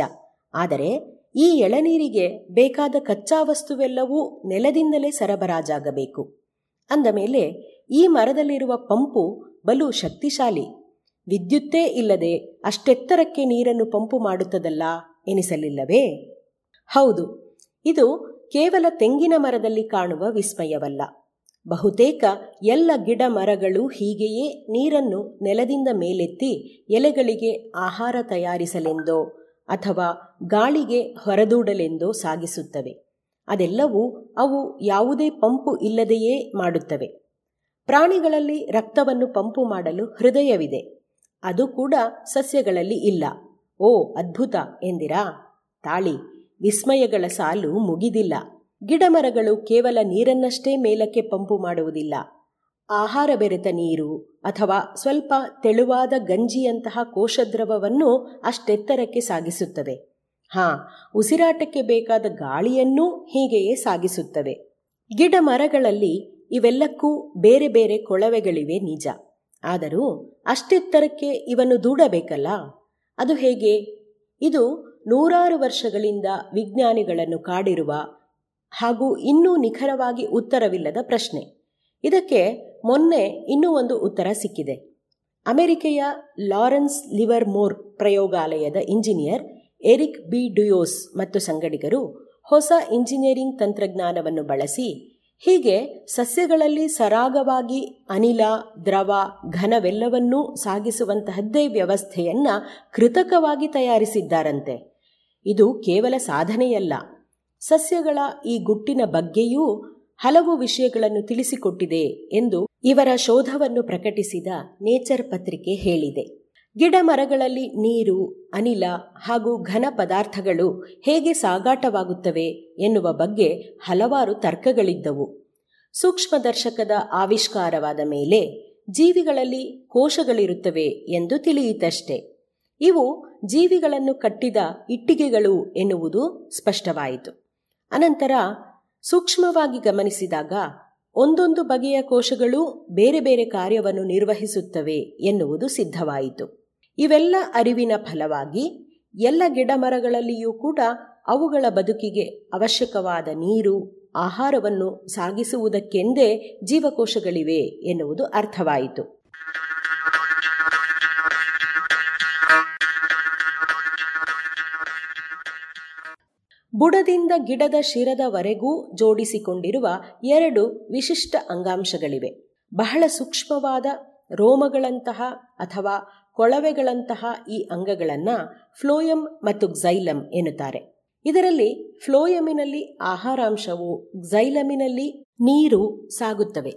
ಆದರೆ ಈ ಎಳನೀರಿಗೆ ಬೇಕಾದ ಕಚ್ಚಾ ವಸ್ತುವೆಲ್ಲವೂ ನೆಲದಿಂದಲೇ ಸರಬರಾಜಾಗಬೇಕು. ಅಂದ ಮೇಲೆ ಈ ಮರದಲ್ಲಿರುವ ಪಂಪು ಬಲು ಶಕ್ತಿಶಾಲಿ. ವಿದ್ಯುತ್ತೇ ಇಲ್ಲದೆ ಅಷ್ಟೆತ್ತರಕ್ಕೆ ನೀರನ್ನು ಪಂಪು ಮಾಡುತ್ತದಲ್ಲ ಎನಿಸಲಿಲ್ಲವೇ? ಹೌದು, ಇದು ಕೇವಲ ತೆಂಗಿನ ಮರದಲ್ಲಿ ಕಾಣುವ ವಿಸ್ಮಯವಲ್ಲ. ಬಹುತೇಕ ಎಲ್ಲ ಗಿಡ ಮರಗಳು ಹೀಗೆಯೇ ನೀರನ್ನು ನೆಲದಿಂದ ಮೇಲೆತ್ತಿ ಎಲೆಗಳಿಗೆ ಆಹಾರ ತಯಾರಿಸಲೆಂದೋ ಅಥವಾ ಗಾಳಿಗೆ ಹೊರದೂಡಲೆಂದೋ ಸಾಗಿಸುತ್ತವೆ. ಅದೆಲ್ಲವೂ ಅವು ಯಾವುದೇ ಪಂಪು ಇಲ್ಲದೆಯೇ ಮಾಡುತ್ತವೆ. ಪ್ರಾಣಿಗಳಲ್ಲಿ ರಕ್ತವನ್ನು ಪಂಪು ಮಾಡಲು ಹೃದಯವಿದೆ. ಅದು ಕೂಡ ಸಸ್ಯಗಳಲ್ಲಿ ಇಲ್ಲ. ಓ ಅದ್ಭುತ ಎಂದಿರಾ? ತಾಳಿ. ವಿಸ್ಮಯಗಳ ಸಾಲು ಮುಗಿದಿಲ್ಲ. ಗಿಡಮರಗಳು ಕೇವಲ ನೀರನ್ನಷ್ಟೇ ಮೇಲಕ್ಕೆ ಪಂಪು ಮಾಡುವುದಿಲ್ಲ. ಆಹಾರ ಬೆರೆತ ನೀರು ಅಥವಾ ಸ್ವಲ್ಪ ತೆಳುವಾದ ಗಂಜಿಯಂತಹ ಕೋಶದ್ರವವನ್ನು ಅಷ್ಟೆತ್ತರಕ್ಕೆ ಸಾಗಿಸುತ್ತವೆ ಹಾಂ, ಉಸಿರಾಟಕ್ಕೆ ಬೇಕಾದ ಗಾಳಿಯನ್ನೂ ಹೀಗೆಯೇ ಸಾಗಿಸುತ್ತವೆ. ಗಿಡ ಮರಗಳಲ್ಲಿ ಇವೆಲ್ಲಕ್ಕೂ ಬೇರೆ ಬೇರೆ ಕೊಳವೆಗಳಿವೆ ನಿಜ. ಆದರೂ ಅಷ್ಟೆತ್ತರಕ್ಕೆ ಇವನ್ನು ದೂಡಬೇಕಲ್ಲ? ಅದು ಹೇಗೆ? ಇದು ನೂರಾರು ವರ್ಷಗಳಿಂದ ವಿಜ್ಞಾನಿಗಳನ್ನು ಕಾಡಿರುವ ಹಾಗೂ ಇನ್ನೂ ನಿಖರವಾಗಿ ಉತ್ತರವಿಲ್ಲದ ಪ್ರಶ್ನೆ. ಇದಕ್ಕೆ ಮೊನ್ನೆ ಇನ್ನೂ ಒಂದು ಉತ್ತರ ಸಿಕ್ಕಿದೆ. ಅಮೆರಿಕೆಯ ಲಾರೆನ್ಸ್ ಲಿವರ್ ಮೋರ್ ಪ್ರಯೋಗಾಲಯದ ಇಂಜಿನಿಯರ್ ಎರಿಕ್ ಬಿ. ಡುಯೋಸ್ ಮತ್ತು ಸಂಗಡಿಗರು ಹೊಸ ಇಂಜಿನಿಯರಿಂಗ್ ತಂತ್ರಜ್ಞಾನವನ್ನು ಬಳಸಿ ಹೀಗೆ ಸಸ್ಯಗಳಲ್ಲಿ ಸರಾಗವಾಗಿ ಅನಿಲ, ದ್ರವ, ಘನವೆಲ್ಲವನ್ನೂ ಸಾಗಿಸುವಂತಹದ್ದೇ ವ್ಯವಸ್ಥೆಯನ್ನು ಕೃತಕವಾಗಿ ತಯಾರಿಸಿದ್ದಾರಂತೆ. ಇದು ಕೇವಲ ಸಾಧನೆಯಲ್ಲ. ಸಸ್ಯಗಳ ಈ ಗುಟ್ಟಿನ ಬಗ್ಗೆಯೂ ಹಲವು ವಿಷಯಗಳನ್ನು ತಿಳಿಸಿಕೊಟ್ಟಿದೆ ಎಂದು ಇವರ ಶೋಧವನ್ನು ಪ್ರಕಟಿಸಿದ ನೇಚರ್ ಪತ್ರಿಕೆ ಹೇಳಿದೆ. ಗಿಡ ಮರಗಳಲ್ಲಿ ನೀರು, ಅನಿಲ ಹಾಗೂ ಘನ ಪದಾರ್ಥಗಳು ಹೇಗೆ ಸಾಗಾಟವಾಗುತ್ತವೆ ಎನ್ನುವ ಬಗ್ಗೆ ಹಲವಾರು ತರ್ಕಗಳಿದ್ದವು. ಸೂಕ್ಷ್ಮದರ್ಶಕದ ಆವಿಷ್ಕಾರವಾದ ಮೇಲೆ ಜೀವಿಗಳಲ್ಲಿ ಕೋಶಗಳಿರುತ್ತವೆ ಎಂದು ತಿಳಿಯಿತಷ್ಟೆ. ಇವು ಜೀವಿಗಳನ್ನು ಕಟ್ಟಿದ ಇಟ್ಟಿಗೆಗಳು ಎನ್ನುವುದು ಸ್ಪಷ್ಟವಾಯಿತು. ಅನಂತರ ಸೂಕ್ಷ್ಮವಾಗಿ ಗಮನಿಸಿದಾಗ ಒಂದೊಂದು ಬಗೆಯ ಕೋಶಗಳು ಬೇರೆ ಬೇರೆ ಕಾರ್ಯವನ್ನು ನಿರ್ವಹಿಸುತ್ತವೆ ಎನ್ನುವುದು ಸಿದ್ಧವಾಯಿತು. ಇವೆಲ್ಲ ಅರಿವಿನ ಫಲವಾಗಿ ಎಲ್ಲ ಗಿಡಮರಗಳಲ್ಲಿಯೂ ಕೂಡ ಅವುಗಳ ಬದುಕಿಗೆ ಅವಶ್ಯಕವಾದ ನೀರು, ಆಹಾರವನ್ನು ಸಾಗಿಸುವುದಕ್ಕೆಂದೇ ಜೀವಕೋಶಗಳಿವೆ ಎನ್ನುವುದು ಅರ್ಥವಾಯಿತು. ಬುಡದಿಂದ ಗಿಡದ ಶಿರದವರೆಗೂ ಜೋಡಿಸಿಕೊಂಡಿರುವ ಎರಡು ವಿಶಿಷ್ಟ ಅಂಗಾಂಶಗಳಿವೆ. ಬಹಳ ಸೂಕ್ಷ್ಮವಾದ ರೋಮಗಳಂತಹ ಅಥವಾ ಕೊಳವೆಗಳಂತಹ ಈ ಅಂಗಗಳನ್ನು ಫ್ಲೋಯಂ ಮತ್ತು ಗ್ಸೈಲಮ್ ಎನ್ನುತ್ತಾರೆ. ಇದರಲ್ಲಿ ಫ್ಲೋಯಮಿನಲ್ಲಿ ಆಹಾರಾಂಶವು ಗ್ಸೈಲಮಿನಲ್ಲಿ ನೀರು ಸಾಗುತ್ತವೆ.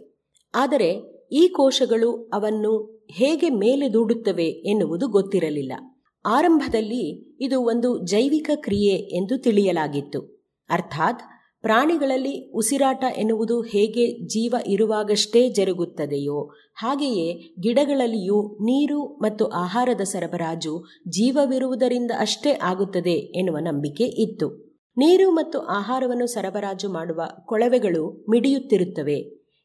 ಆದರೆ ಈ ಕೋಶಗಳು ಅವನ್ನು ಹೇಗೆ ಮೇಲೆ ದೂಡುತ್ತವೆ ಎನ್ನುವುದು ಗೊತ್ತಿರಲಿಲ್ಲ. ಆರಂಭದಲ್ಲಿ ಇದು ಒಂದು ಜೈವಿಕ ಕ್ರಿಯೆ ಎಂದು ತಿಳಿಯಲಾಗಿತ್ತು. ಅರ್ಥಾತ್ ಪ್ರಾಣಿಗಳಲ್ಲಿ ಉಸಿರಾಟ ಎನ್ನುವುದು ಹೇಗೆ ಜೀವ ಇರುವಾಗಷ್ಟೇ ಜರುಗುತ್ತದೆಯೋ, ಹಾಗೆಯೇ ಗಿಡಗಳಲ್ಲಿಯೂ ನೀರು ಮತ್ತು ಆಹಾರದ ಸರಬರಾಜು ಜೀವವಿರುವುದರಿಂದ ಅಷ್ಟೇ ಆಗುತ್ತದೆ ಎನ್ನುವ ನಂಬಿಕೆ ಇತ್ತು. ನೀರು ಮತ್ತು ಆಹಾರವನ್ನು ಸರಬರಾಜು ಮಾಡುವ ಕೊಳವೆಗಳು ಮಿಡಿಯುತ್ತಿರುತ್ತವೆ.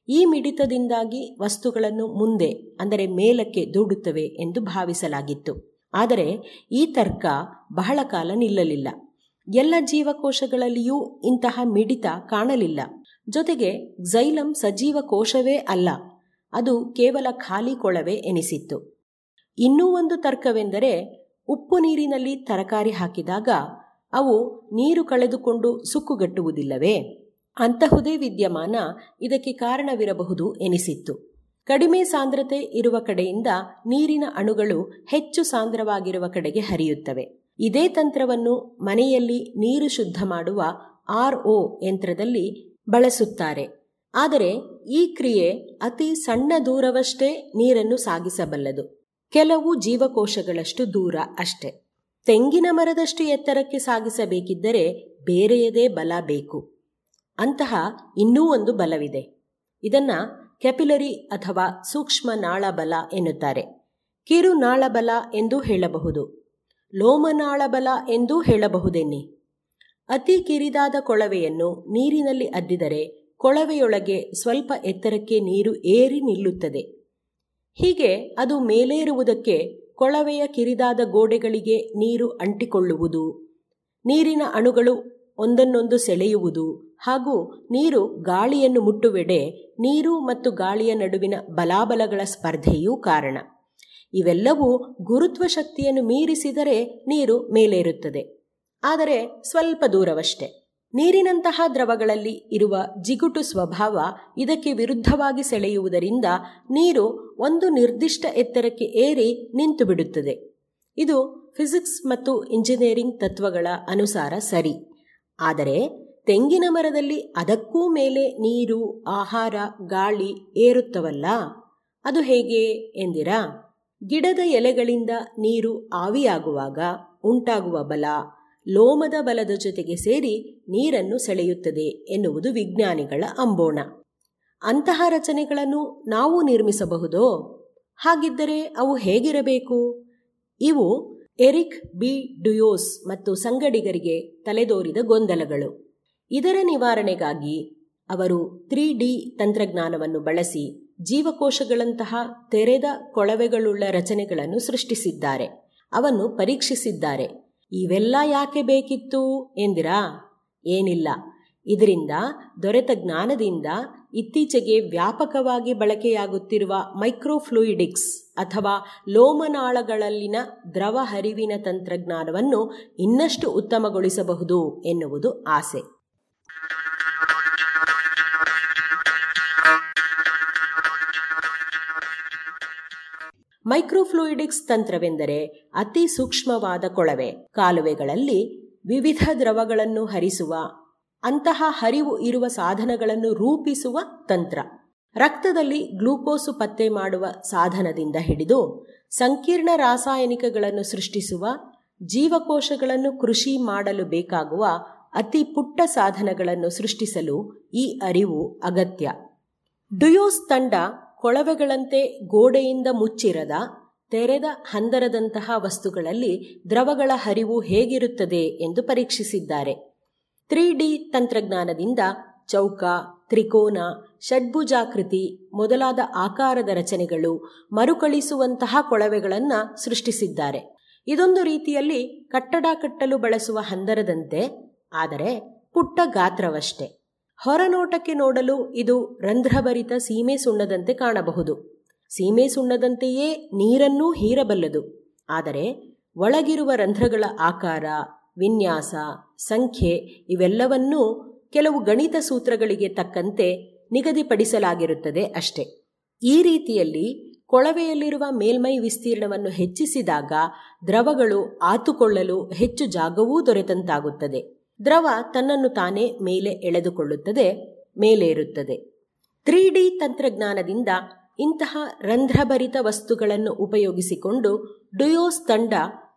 ಈ ಮಿಡಿತದಿಂದಾಗಿ ವಸ್ತುಗಳನ್ನು ಮುಂದೆ, ಅಂದರೆ ಮೇಲಕ್ಕೆ ದೂಡುತ್ತವೆ ಎಂದು ಭಾವಿಸಲಾಗಿತ್ತು. ಆದರೆ ಈ ತರ್ಕ ಬಹಳ ಕಾಲ ನಿಲ್ಲಲಿಲ್ಲ. ಎಲ್ಲ ಜೀವಕೋಶಗಳಲ್ಲಿಯೂ ಇಂತಹ ಮಿಡಿತ ಕಾಣಲಿಲ್ಲ. ಜೊತೆಗೆ ಝೈಲಂ ಸಜೀವ ಕೋಶವೇ ಅಲ್ಲ, ಅದು ಕೇವಲ ಖಾಲಿ ಕೊಳವೆ ಎನಿಸಿತ್ತು. ಇನ್ನೂ ಒಂದು ತರ್ಕವೆಂದರೆ ಉಪ್ಪು ನೀರಿನಲ್ಲಿ ತರಕಾರಿ ಹಾಕಿದಾಗ ಅವು ನೀರು ಕಳೆದುಕೊಂಡು ಸುಕ್ಕುಗಟ್ಟುವುದಿಲ್ಲವೇ? ಅಂತಹುದೇ ವಿದ್ಯಮಾನ ಇದಕ್ಕೆ ಕಾರಣವಿರಬಹುದು ಎನಿಸಿತ್ತು. ಕಡಿಮೆ ಸಾಂದ್ರತೆ ಇರುವ ಕಡೆಯಿಂದ ನೀರಿನ ಅಣುಗಳು ಹೆಚ್ಚು ಸಾಂದ್ರವಾಗಿರುವ ಕಡೆಗೆ ಹರಿಯುತ್ತವೆ. ಇದೇ ತಂತ್ರವನ್ನು ಮನೆಯಲ್ಲಿ ನೀರು ಶುದ್ಧ ಮಾಡುವ ಆರ್ ಒ ಯಂತ್ರದಲ್ಲಿ ಬಳಸುತ್ತಾರೆ. ಆದರೆ ಈ ಕ್ರಿಯೆ ಅತಿ ಸಣ್ಣ ದೂರವಷ್ಟೇ ನೀರನ್ನು ಸಾಗಿಸಬಲ್ಲದು. ಕೆಲವು ಜೀವಕೋಶಗಳಷ್ಟು ದೂರ ಅಷ್ಟೆ. ತೆಂಗಿನ ಮರದಷ್ಟು ಎತ್ತರಕ್ಕೆ ಸಾಗಿಸಬೇಕಿದ್ದರೆ ಬೇರೆಯದೇ ಬಲ ಬೇಕು. ಅಂತಹ ಇನ್ನೂ ಒಂದು ಬಲವಿದೆ. ಇದನ್ನ ಕೆಪಿಲರಿ ಅಥವಾ ಸೂಕ್ಷ್ಮ ನಾಳಬಲ ಎನ್ನುತ್ತಾರೆ. ಕಿರು ನಾಳಬಲ ಎಂದು ಹೇಳಬಹುದು. ಲೋಮನಾಳಬಲ ಎಂದೂ ಹೇಳಬಹುದೆನ್ನಿ? ಅತಿ ಕಿರಿದಾದ ಕೊಳವೆಯನ್ನು ನೀರಿನಲ್ಲಿ ಅದ್ದಿದರೆ ಕೊಳವೆಯೊಳಗೆ ಸ್ವಲ್ಪ ಎತ್ತರಕ್ಕೆ ನೀರು ಏರಿ ನಿಲ್ಲುತ್ತದೆ. ಹೀಗೆ ಅದು ಮೇಲೇರುವುದಕ್ಕೆ ಕೊಳವೆಯ ಕಿರಿದಾದ ಗೋಡೆಗಳಿಗೆ ನೀರು ಅಂಟಿಕೊಳ್ಳುವುದು, ನೀರಿನ ಅಣುಗಳು ಒಂದನ್ನೊಂದು ಸೆಳೆಯುವುದು ಹಾಗೂ ನೀರು ಗಾಳಿಯನ್ನು ಮುಟ್ಟುವೆಡೆ ನೀರು ಮತ್ತು ಗಾಳಿಯ ನಡುವಿನ ಬಲಾಬಲಗಳ ಸ್ಪರ್ಧೆಯೂ ಕಾರಣ. ಇವೆಲ್ಲವೂ ಗುರುತ್ವ ಶಕ್ತಿಯನ್ನು ಮೀರಿಸಿದರೆ ನೀರು ಮೇಲೇರುತ್ತದೆ. ಆದರೆ ಸ್ವಲ್ಪ ದೂರವಷ್ಟೆ. ನೀರಿನಂತಹ ದ್ರವಗಳಲ್ಲಿ ಇರುವ ಜಿಗುಟು ಸ್ವಭಾವ ಇದಕ್ಕೆ ವಿರುದ್ಧವಾಗಿ ಸೆಳೆಯುವುದರಿಂದ ನೀರು ಒಂದು ನಿರ್ದಿಷ್ಟ ಎತ್ತರಕ್ಕೆ ಏರಿ ನಿಂತು ಬಿಡುತ್ತದೆ ಇದು ಫಿಸಿಕ್ಸ್ ಮತ್ತು ಇಂಜಿನಿಯರಿಂಗ್ ತತ್ವಗಳ ಅನುಸಾರ ಸರಿ. ಆದರೆ ತೆಂಗಿನ ಮರದಲ್ಲಿ ಅದಕ್ಕೂ ಮೇಲೆ ನೀರು, ಆಹಾರ, ಗಾಳಿ ಏರುತ್ತವಲ್ಲ? ಅದು ಹೇಗೆ ಎಂದಿರಾ? ಗಿಡದ ಎಲೆಗಳಿಂದ ನೀರು ಆವಿಯಾಗುವಾಗ ಉಂಟಾಗುವ ಬಲ ಲೋಮದ ಬಲದ ಜೊತೆಗೆ ಸೇರಿ ನೀರನ್ನು ಸೆಳೆಯುತ್ತದೆ ಎನ್ನುವುದು ವಿಜ್ಞಾನಿಗಳ ಅಂಬೋಣ. ಅಂತಹ ರಚನೆಗಳನ್ನು ನಾವು ನಿರ್ಮಿಸಬಹುದೋ? ಹಾಗಿದ್ದರೆ ಅವು ಹೇಗಿರಬೇಕು? ಇವು ಎರಿಕ್ ಬಿ ಡುಯೋಸ್ ಮತ್ತು ಸಂಗಡಿಗರಿಗೆ ತಲೆದೋರಿದ ಗೊಂದಲಗಳು. ಇದರ ನಿವಾರಣೆಗಾಗಿ ಅವರು ತ್ರೀ ಡಿ ತಂತ್ರಜ್ಞಾನವನ್ನು ಬಳಸಿ ಜೀವಕೋಶಗಳಂತಹ ತೆರೆದ ಕೊಳವೆಗಳುಳ್ಳ ರಚನೆಗಳನ್ನು ಸೃಷ್ಟಿಸಿದ್ದಾರೆ. ಅವನ್ನು ಪರೀಕ್ಷಿಸಿದ್ದಾರೆ. ಇವೆಲ್ಲ ಯಾಕೆ ಬೇಕಿತ್ತು ಎಂದಿರಾ? ಏನಿಲ್ಲ. ಇದರಿಂದ ದೊರೆತ ಜ್ಞಾನದಿಂದ ಇತ್ತೀಚೆಗೆ ವ್ಯಾಪಕವಾಗಿ ಬಳಕೆಯಾಗುತ್ತಿರುವ ಮೈಕ್ರೋಫ್ಲೂಯಿಡಿಕ್ಸ್ ಅಥವಾ ಲೋಮನಾಳಗಳಲ್ಲಿನ ದ್ರವ ಹರಿವಿನ ತಂತ್ರಜ್ಞಾನವನ್ನು ಇನ್ನಷ್ಟು ಉತ್ತಮಗೊಳಿಸಬಹುದು ಎನ್ನುವುದು ಆಸೆ. ಮೈಕ್ರೋಫ್ಲೂಯಿಡಿಕ್ಸ್ ತಂತ್ರವೆಂದರೆ ಅತಿ ಸೂಕ್ಷ್ಮವಾದ ಕೊಳವೆ. ಕಾಲುವೆಗಳಲ್ಲಿ ವಿವಿಧ ದ್ರವಗಳನ್ನು ಹರಿಸುವ, ಅಂತಹ ಹರಿವು ಇರುವ ಸಾಧನಗಳನ್ನು ರೂಪಿಸುವ ತಂತ್ರ. ರಕ್ತದಲ್ಲಿ ಗ್ಲೂಕೋಸು ಪತ್ತೆ ಮಾಡುವ ಸಾಧನದಿಂದ ಹಿಡಿದು ಸಂಕೀರ್ಣ ರಾಸಾಯನಿಕಗಳನ್ನು ಸೃಷ್ಟಿಸುವ, ಜೀವಕೋಶಗಳನ್ನು ಕೃಷಿ ಮಾಡಲು ಬೇಕಾಗುವ ಅತಿ ಪುಟ್ಟ ಸಾಧನಗಳನ್ನು ಸೃಷ್ಟಿಸಲು ಈ ಅರಿವು ಅಗತ್ಯ. ಡುಯೋಸ್ ತಂಡ ಕೊಳವೆಗಳಂತೆ ಗೋಡೆಯಿಂದ ಮುಚ್ಚಿರದ, ತೆರೆದ ಹಂದರದಂತಹ ವಸ್ತುಗಳಲ್ಲಿ ದ್ರವಗಳ ಹರಿವು ಹೇಗಿರುತ್ತದೆ ಎಂದು ಪರೀಕ್ಷಿಸಿದ್ದಾರೆ. ತ್ರೀ ಡಿ ತಂತ್ರಜ್ಞಾನದಿಂದ ಚೌಕ, ತ್ರಿಕೋನ, ಷಡ್ಭುಜಾಕೃತಿ ಮೊದಲಾದ ಆಕಾರದ ರಚನೆಗಳು ಮರುಕಳಿಸುವಂತಹ ಕೊಳವೆಗಳನ್ನು ಸೃಷ್ಟಿಸಿದ್ದಾರೆ. ಇದೊಂದು ರೀತಿಯಲ್ಲಿ ಕಟ್ಟಡ ಕಟ್ಟಲು ಬಳಸುವ ಹಂದರದಂತೆ, ಆದರೆ ಪುಟ್ಟ ಗಾತ್ರವಷ್ಟೇ. ಹೊರನೋಟಕ್ಕೆ ನೋಡಲು ಇದು ರಂಧ್ರಭರಿತ ಸೀಮೆ ಸುಣ್ಣದಂತೆ ಕಾಣಬಹುದು. ಸೀಮೆ ಸುಣ್ಣದಂತೆಯೇ ನೀರನ್ನೂ ಹೀರಬಲ್ಲದು. ಆದರೆ ಒಳಗಿರುವ ರಂಧ್ರಗಳ ಆಕಾರ, ವಿನ್ಯಾಸ, ಸಂಖ್ಯೆ ಇವೆಲ್ಲವನ್ನೂ ಕೆಲವು ಗಣಿತ ಸೂತ್ರಗಳಿಗೆ ತಕ್ಕಂತೆ ನಿಗದಿಪಡಿಸಲಾಗಿರುತ್ತದೆ ಅಷ್ಟೆ. ಈ ರೀತಿಯಲ್ಲಿ ಕೊಳವೆಯಲ್ಲಿರುವ ಮೇಲ್ಮೈ ವಿಸ್ತೀರ್ಣವನ್ನು ಹೆಚ್ಚಿಸಿದಾಗ ದ್ರವಗಳು ಆತುಕೊಳ್ಳಲು ಹೆಚ್ಚು ಜಾಗವೂ ದೊರೆತಂತಾಗುತ್ತದೆ. ದ್ರವ ತನ್ನನ್ನು ತಾನೇ ಮೇಲೆ ಎಳೆದುಕೊಳ್ಳುತ್ತದೆ, ಮೇಲೇರುತ್ತದೆ. ತ್ರೀ ಡಿ ತಂತ್ರಜ್ಞಾನದಿಂದ ಇಂತಹ ರಂಧ್ರಭರಿತ ವಸ್ತುಗಳನ್ನು ಉಪಯೋಗಿಸಿಕೊಂಡು ಡುಯೋಸ್ ತಂಡ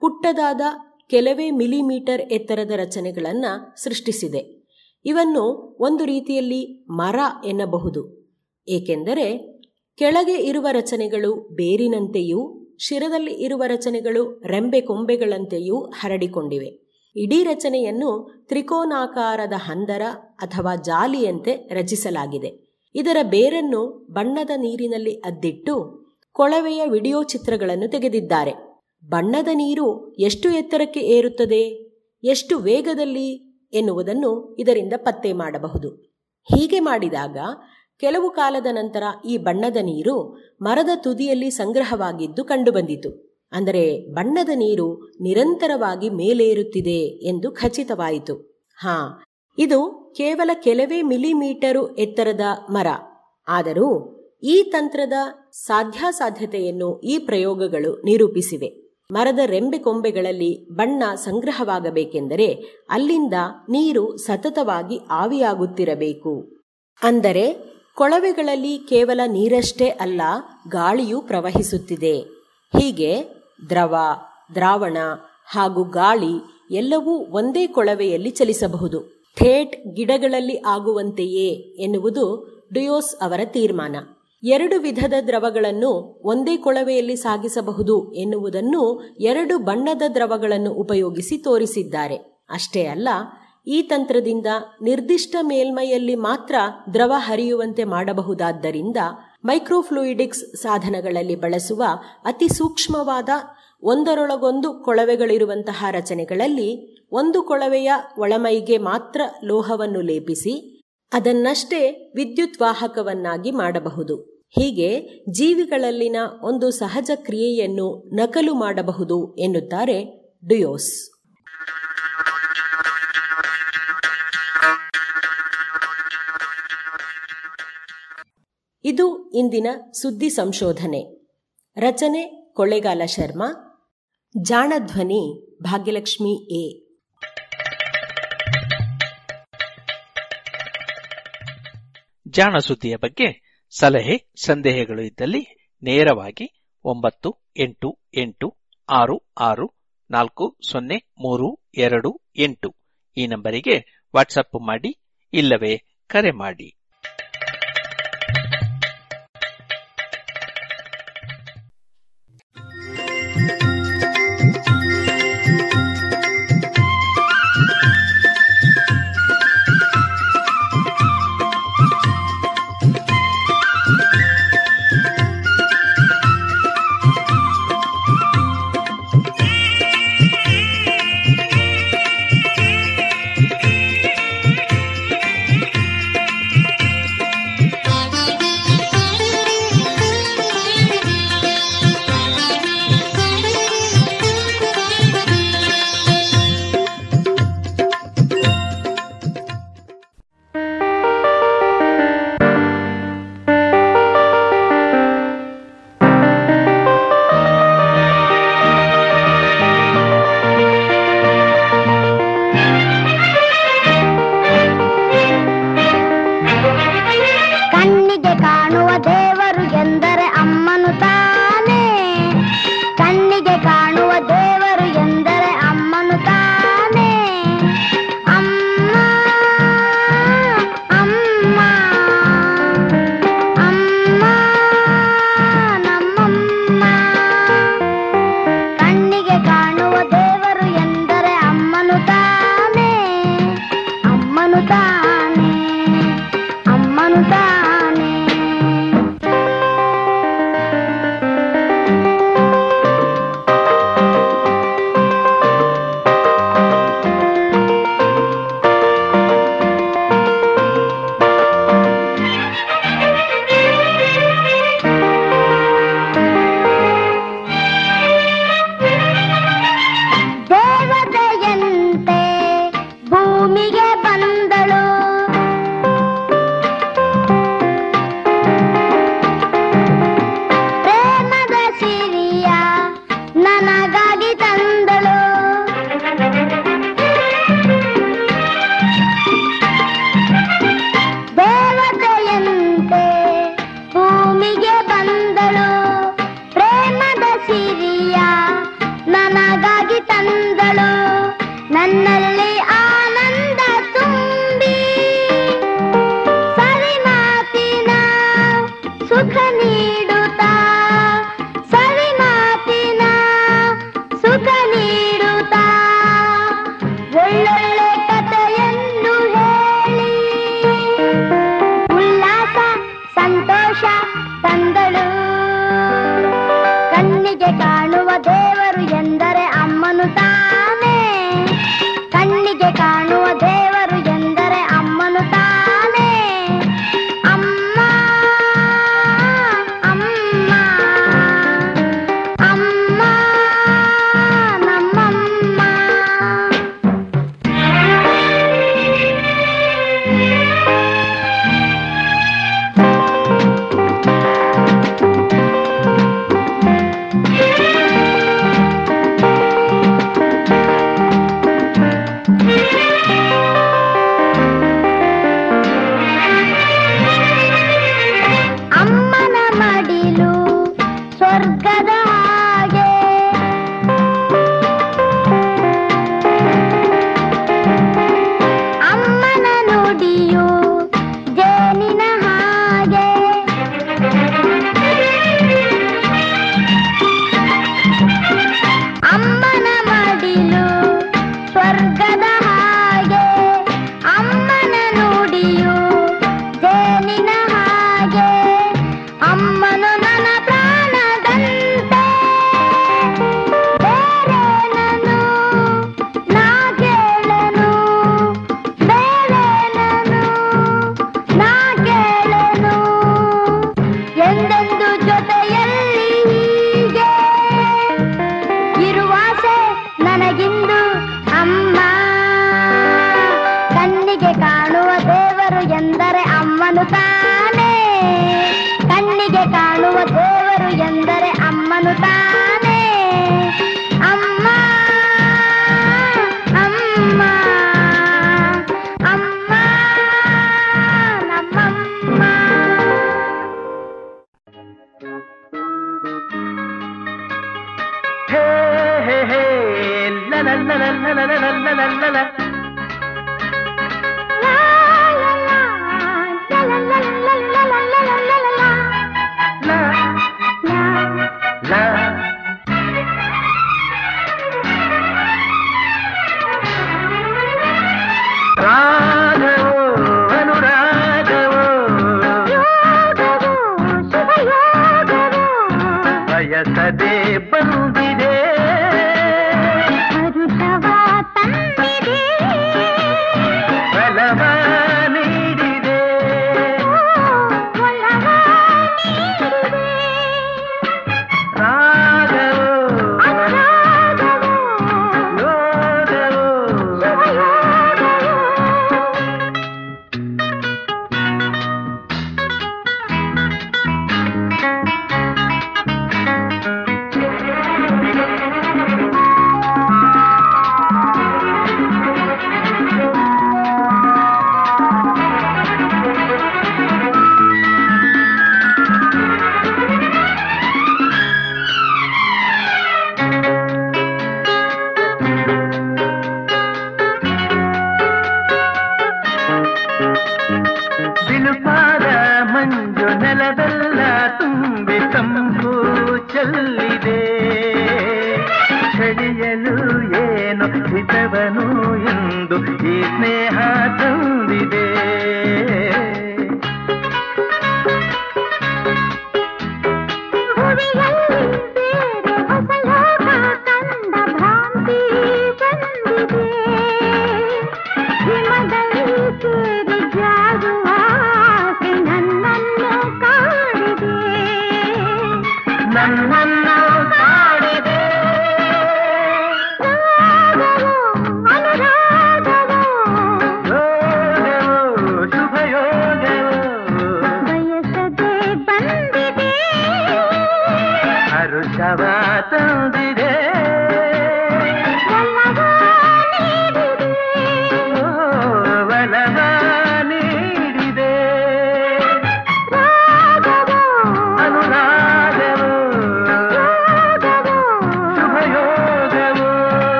ಪುಟ್ಟದಾದ ಕೆಲವೇ ಮಿಲಿಮೀಟರ್ ಎತ್ತರದ ರಚನೆಗಳನ್ನು ಸೃಷ್ಟಿಸಿದೆ. ಇವನ್ನು ಒಂದು ರೀತಿಯಲ್ಲಿ ಮರ ಎನ್ನಬಹುದು. ಏಕೆಂದರೆ ಕೆಳಗೆ ಇರುವ ರಚನೆಗಳು ಬೇರಿನಂತೆಯೂ, ಶಿರದಲ್ಲಿ ಇರುವ ರಚನೆಗಳು ರೆಂಬೆ ಕೊಂಬೆಗಳಂತೆಯೂ ಹರಡಿಕೊಂಡಿವೆ. ಇಡೀ ರಚನೆಯನ್ನು ತ್ರಿಕೋನಾಕಾರದ ಹಂದರ ಅಥವಾ ಜಾಲಿಯಂತೆ ರಚಿಸಲಾಗಿದೆ. ಇದರ ಬೇರನ್ನು ಬಣ್ಣದ ನೀರಿನಲ್ಲಿ ಅದ್ದಿಟ್ಟು ಕೊಳವೆಯ ವಿಡಿಯೋ ಚಿತ್ರಗಳನ್ನು ತೆಗೆದಿದ್ದಾರೆ. ಬಣ್ಣದ ನೀರು ಎಷ್ಟು ಎತ್ತರಕ್ಕೆ ಏರುತ್ತದೆ, ಎಷ್ಟು ವೇಗದಲ್ಲಿ ಎನ್ನುವುದನ್ನು ಇದರಿಂದ ಪತ್ತೆ ಮಾಡಬಹುದು. ಹೀಗೆ ಮಾಡಿದಾಗ ಕೆಲವು ಕಾಲದ ನಂತರ ಈ ಬಣ್ಣದ ನೀರು ಮರದ ತುದಿಯಲ್ಲಿ ಸಂಗ್ರಹವಾಗಿದ್ದು ಕಂಡುಬಂದಿತು. ಅಂದರೆ ಬಣ್ಣದ ನೀರು ನಿರಂತರವಾಗಿ ಮೇಲೇರುತ್ತಿದೆ ಎಂದು ಖಚಿತವಾಯಿತು. ಹಾ, ಇದು ಕೇವಲ ಕೆಲವೇ ಮಿಲಿಮೀಟರು ಎತ್ತರದ ಮರ. ಆದರೂ ಈ ತಂತ್ರದ ಸಾಧ್ಯಾಸಾಧ್ಯತೆಯನ್ನು ಈ ಪ್ರಯೋಗಗಳು ನಿರೂಪಿಸಿವೆ. ಮರದ ರೆಂಬೆ ಕೊಂಬೆಗಳಲ್ಲಿ ಬಣ್ಣ ಸಂಗ್ರಹವಾಗಬೇಕೆಂದರೆ ಅಲ್ಲಿಂದ ನೀರು ಸತತವಾಗಿ ಆವಿಯಾಗುತ್ತಿರಬೇಕು. ಅಂದರೆ ಕೊಳವೆಗಳಲ್ಲಿ ಕೇವಲ ನೀರಷ್ಟೇ ಅಲ್ಲ, ಗಾಳಿಯೂ ಪ್ರವಹಿಸುತ್ತಿದೆ. ಹೀಗೆ ದ್ರವ, ದ್ರಾವಣ ಹಾಗೂ ಗಾಳಿ ಎಲ್ಲವೂ ಒಂದೇ ಕೊಳವೆಯಲ್ಲಿ ಚಲಿಸಬಹುದು. ಥೇಟ್ ಗಿಡಗಳಲ್ಲಿ ಆಗುವಂತೆಯೇ ಎನ್ನುವುದು ಡುಯೋಸ್ ಅವರ ತೀರ್ಮಾನ. ಎರಡು ವಿಧದ ದ್ರವಗಳನ್ನು ಒಂದೇ ಕೊಳವೆಯಲ್ಲಿ ಸಾಗಿಸಬಹುದು ಎನ್ನುವುದನ್ನು ಎರಡು ಬಣ್ಣದ ದ್ರವಗಳನ್ನು ಉಪಯೋಗಿಸಿ ತೋರಿಸಿದ್ದಾರೆ. ಅಷ್ಟೇ ಅಲ್ಲ, ಈ ತಂತ್ರದಿಂದ ನಿರ್ದಿಷ್ಟ ಮೇಲ್ಮೈಯಲ್ಲಿ ಮಾತ್ರ ದ್ರವ ಹರಿಯುವಂತೆ ಮಾಡಬಹುದಾದ್ದರಿಂದ ಮೈಕ್ರೋಫ್ಲೂಯಿಡಿಕ್ಸ್ ಸಾಧನಗಳಲ್ಲಿ ಬಳಸುವ ಅತಿ ಸೂಕ್ಷ್ಮವಾದ ಒಂದರೊಳಗೊಂದು ಕೊಳವೆಗಳಿರುವಂತಹ ರಚನೆಗಳಲ್ಲಿ ಒಂದು ಕೊಳವೆಯ ಒಳಮೈಗೆ ಮಾತ್ರ ಲೋಹವನ್ನು ಲೇಪಿಸಿ ಅದನ್ನಷ್ಟೇ ವಿದ್ಯುತ್ ವಾಹಕವನ್ನಾಗಿ ಮಾಡಬಹುದು. ಹೀಗೆ ಜೀವಿಗಳಲ್ಲಿನ ಒಂದು ಸಹಜ ಕ್ರಿಯೆಯನ್ನು ನಕಲು ಮಾಡಬಹುದು ಎನ್ನುತ್ತಾರೆ ಡುಯೋಸ್. ಇದು ಇಂದಿನ ಸುದ್ದಿ ಸಂಶೋಧನೆ. ರಚನೆ ಕೊಳ್ಳೇಗಾಲ ಶರ್ಮಾ, ಜಾಣಧ್ವನಿ ಭಾಗ್ಯಲಕ್ಷ್ಮಿ ಎ. ಜಾಣ ಸುದ್ದಿಯ ಬಗ್ಗೆ ಸಲಹೆ, ಸಂದೇಹಗಳು ಇದ್ದಲ್ಲಿ ನೇರವಾಗಿ ಒಂಬತ್ತು, ಎಂಟು ಎಂಟು, ಆರು ಆರು, ನಾಲ್ಕು, ಸೊನ್ನೆ, ಮೂರು, ಎರಡು, ಎಂಟು ಈ ನಂಬರಿಗೆ ವಾಟ್ಸಪ್ ಮಾಡಿ ಇಲ್ಲವೇ ಕರೆ ಮಾಡಿ.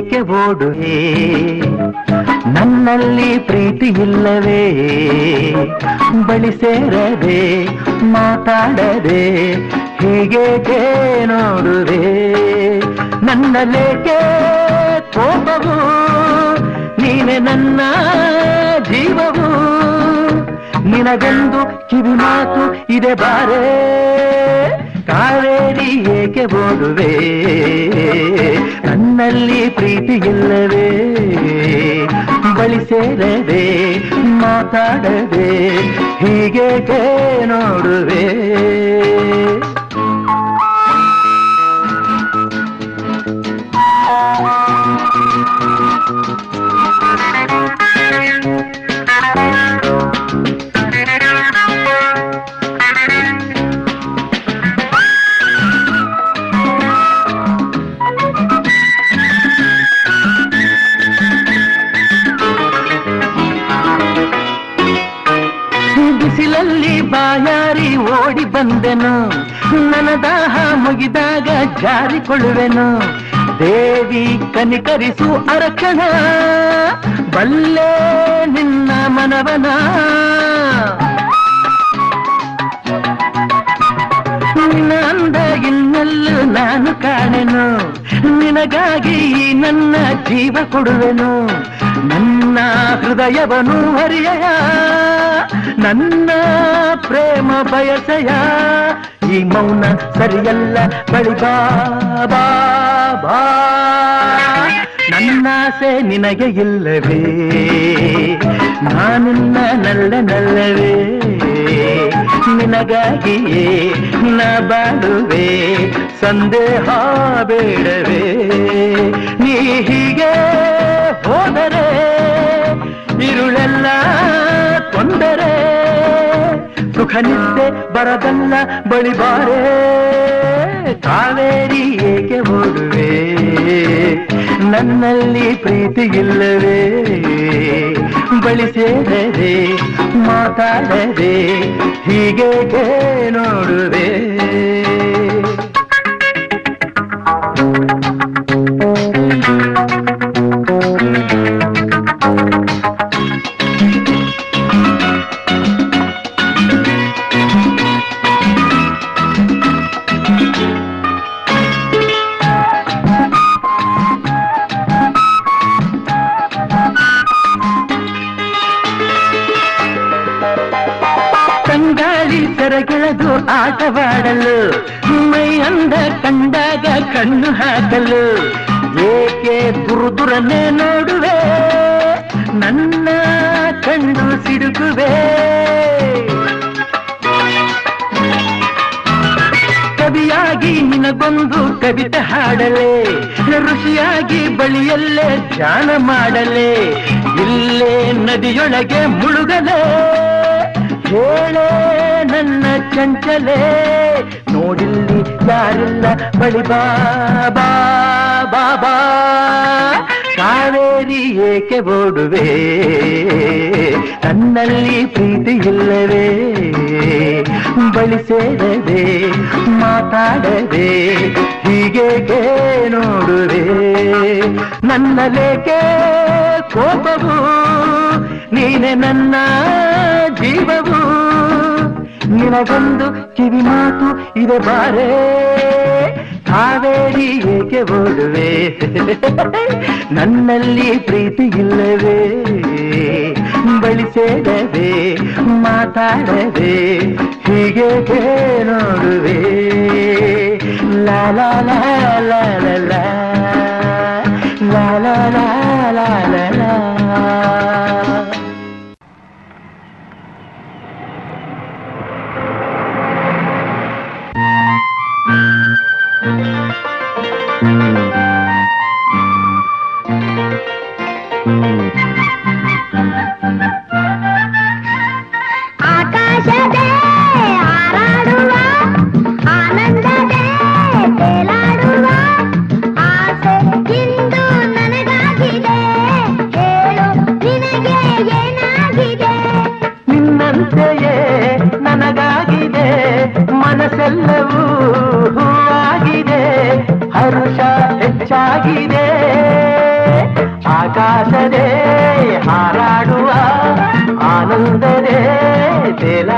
ಏಕೆ ಓಡುವೆ ನನ್ನಲ್ಲಿ ಪ್ರೀತಿ ಇಲ್ಲವೇ? ಬಳಿ ಸೇರದೆ, ಮಾತಾಡದೆ ಹೀಗೇಕೆ ನೋಡುವೆ ನನ್ನಲ್ಲೇಕೆ ಕೋಪವು? ನೀನೆ ನನ್ನ ಜೀವವು? ನಿನಗೊಂದು ಕಿವಿ ಮಾತು ಇದೆ ಬಾರೇ? ಕಾವೇರಿ ಏಕೆ ಓಡುವೆ ನನ್ನಲ್ಲಿ ಪ್ರೀತಿ ಇಲ್ಲವೇ? ಬಳಿ ಸೇರದೆ ಮಾತಾಡದೆ ಹೀಗೆ ನೋಡುವೆ? ಮುಗಿದಾಗ ಜಾರಿಕೊಳ್ಳುವೆನು. ದೇವಿ ಕನಿಕರಿಸು ಅರಕ್ಷಣ. ಬಲ್ಲೆ ನಿನ್ನ ಮನವನ. ನಿನ್ನಂದ ಇನ್ನೆಲ್ಲೂ ನಾನು ಕಾಣೆನು. ನಿನಗಾಗಿ ನನ್ನ ಜೀವ ಕೊಡುವೆನು. ನನ್ನ ಹೃದಯವನು ಹರಿಯಯ. ನನ್ನ ಪ್ರೇಮ ಬಯಸಯ. ಈ ಮೌನ ಸರಿಯಲ್ಲ, ಬಳಿ ಬಾ ಬಾ ನನ್ನಾಸೆ ನಿನಗೆ ಇಲ್ಲವೇ? ನಾನಿನ್ನ ನಲ್ಲ ನಲ್ಲವೇ? ನಿನಗಾಗಿಯೇ ನ ಬಾಳುವೆ, ಸಂದೇಹ ಬೇಡವೇ? ನೀ ಹೀಗೆ ಹೋದರೆ, ಇರುಳೆಲ್ಲ ಸುಖ ನಿದ್ದೆ ಬರದಲ್ಲ, ಬಳಿ ಬಾರೆ. ಕಾವೇರಿ ಏಕೆ ಓಡುವೆ ನನ್ನಲ್ಲಿ ಪ್ರೀತಿ ಇಲ್ಲವೇ? ಬಳಿ ಸೇರದೆ, ಮಾತಾಡದೆ ಹೀಗೆ ನೋಡುವೆ? ದುರುದುರನ್ನೇ ನೋಡುವೆ, ನನ್ನ ಕಣ್ಣು ಸಿಡುಕುವೆ. ಕವಿಯಾಗಿ ನಿನಗೊಂದು ಕವಿತೆ ಹಾಡಲೆ, ಋಷಿಯಾಗಿ ಬಳಿಯಲ್ಲೇ ಧ್ಯಾನ ಮಾಡಲೆ. ಇಲ್ಲೇ ನದಿಯೊಳಗೆ ಮುಳುಗಲೆ, ಹೇಳೆ ನನ್ನ ಚಂಚಲೆ. ನೋಡಿಲ್ಲಿ ಯಾರಿಲ್ಲ ಬಳಿ ಬಾ ಬಾ ಬಾ. ಕಾವೇರಿ ಏಕೆ ಓಡುವೆ? ತನ್ನಲ್ಲಿ ಪ್ರೀತಿ ಇಲ್ಲವೇ? ಬಳಿ ಸೇರದೆ, ಮಾತಾಡದೆ, ಹೀಗೆ ನೋಡುವೆ ನನ್ನಲೇಕೆ ಕೋಪವು, ನೀನೆ ನನ್ನ ಜೀವವು. ನಿನಗೊಂದು ಕಿವಿ ಮಾತು ಇದೆ ಬಾರೇ. ಹಾವೇರಿ ಏಕೆ ಓಡುವೆ ನನ್ನಲ್ಲಿ ಪ್ರೀತಿ ಇಲ್ಲವೇ ಬಳಿ ಸೇರದೆ ಮಾತಾಡದೆ ಹೀಗೆ ನೋಡುವೆ ಲಾಲ ಲಾಲ ಲಾಲಾ ಲಾಲ ಆಸರೆ ಹಾರಾಡುವ ಆನಂದರೇ ತೆಲ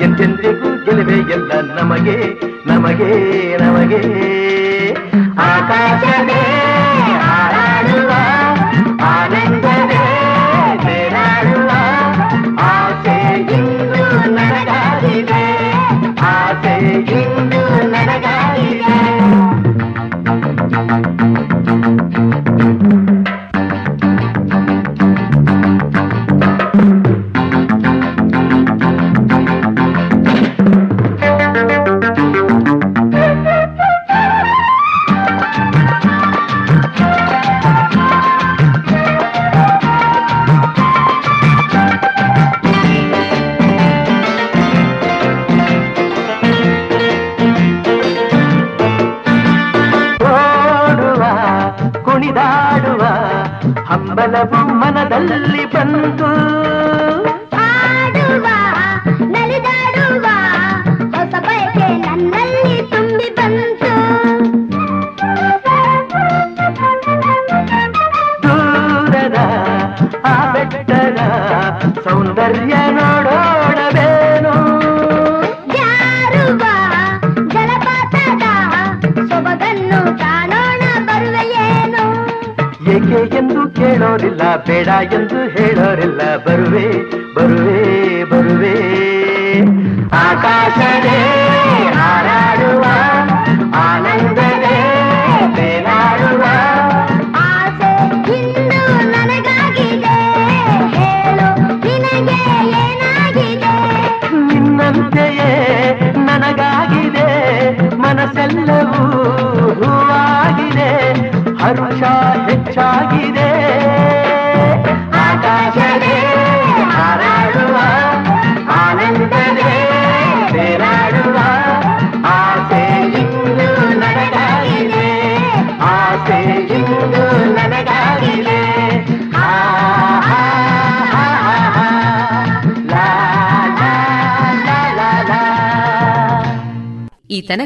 ಎಂದೆಂದಿಗೂ ಗೆಲುವೆ ಎಲ್ಲ ನಮಗೆ ನಮಗೆ ನಮಗೆ. ಬಲವು ಮನದಲ್ಲಿ ಬಂತು ಬೇಡ ಎಂದು ಹೇಳೋರಿಲ್ಲ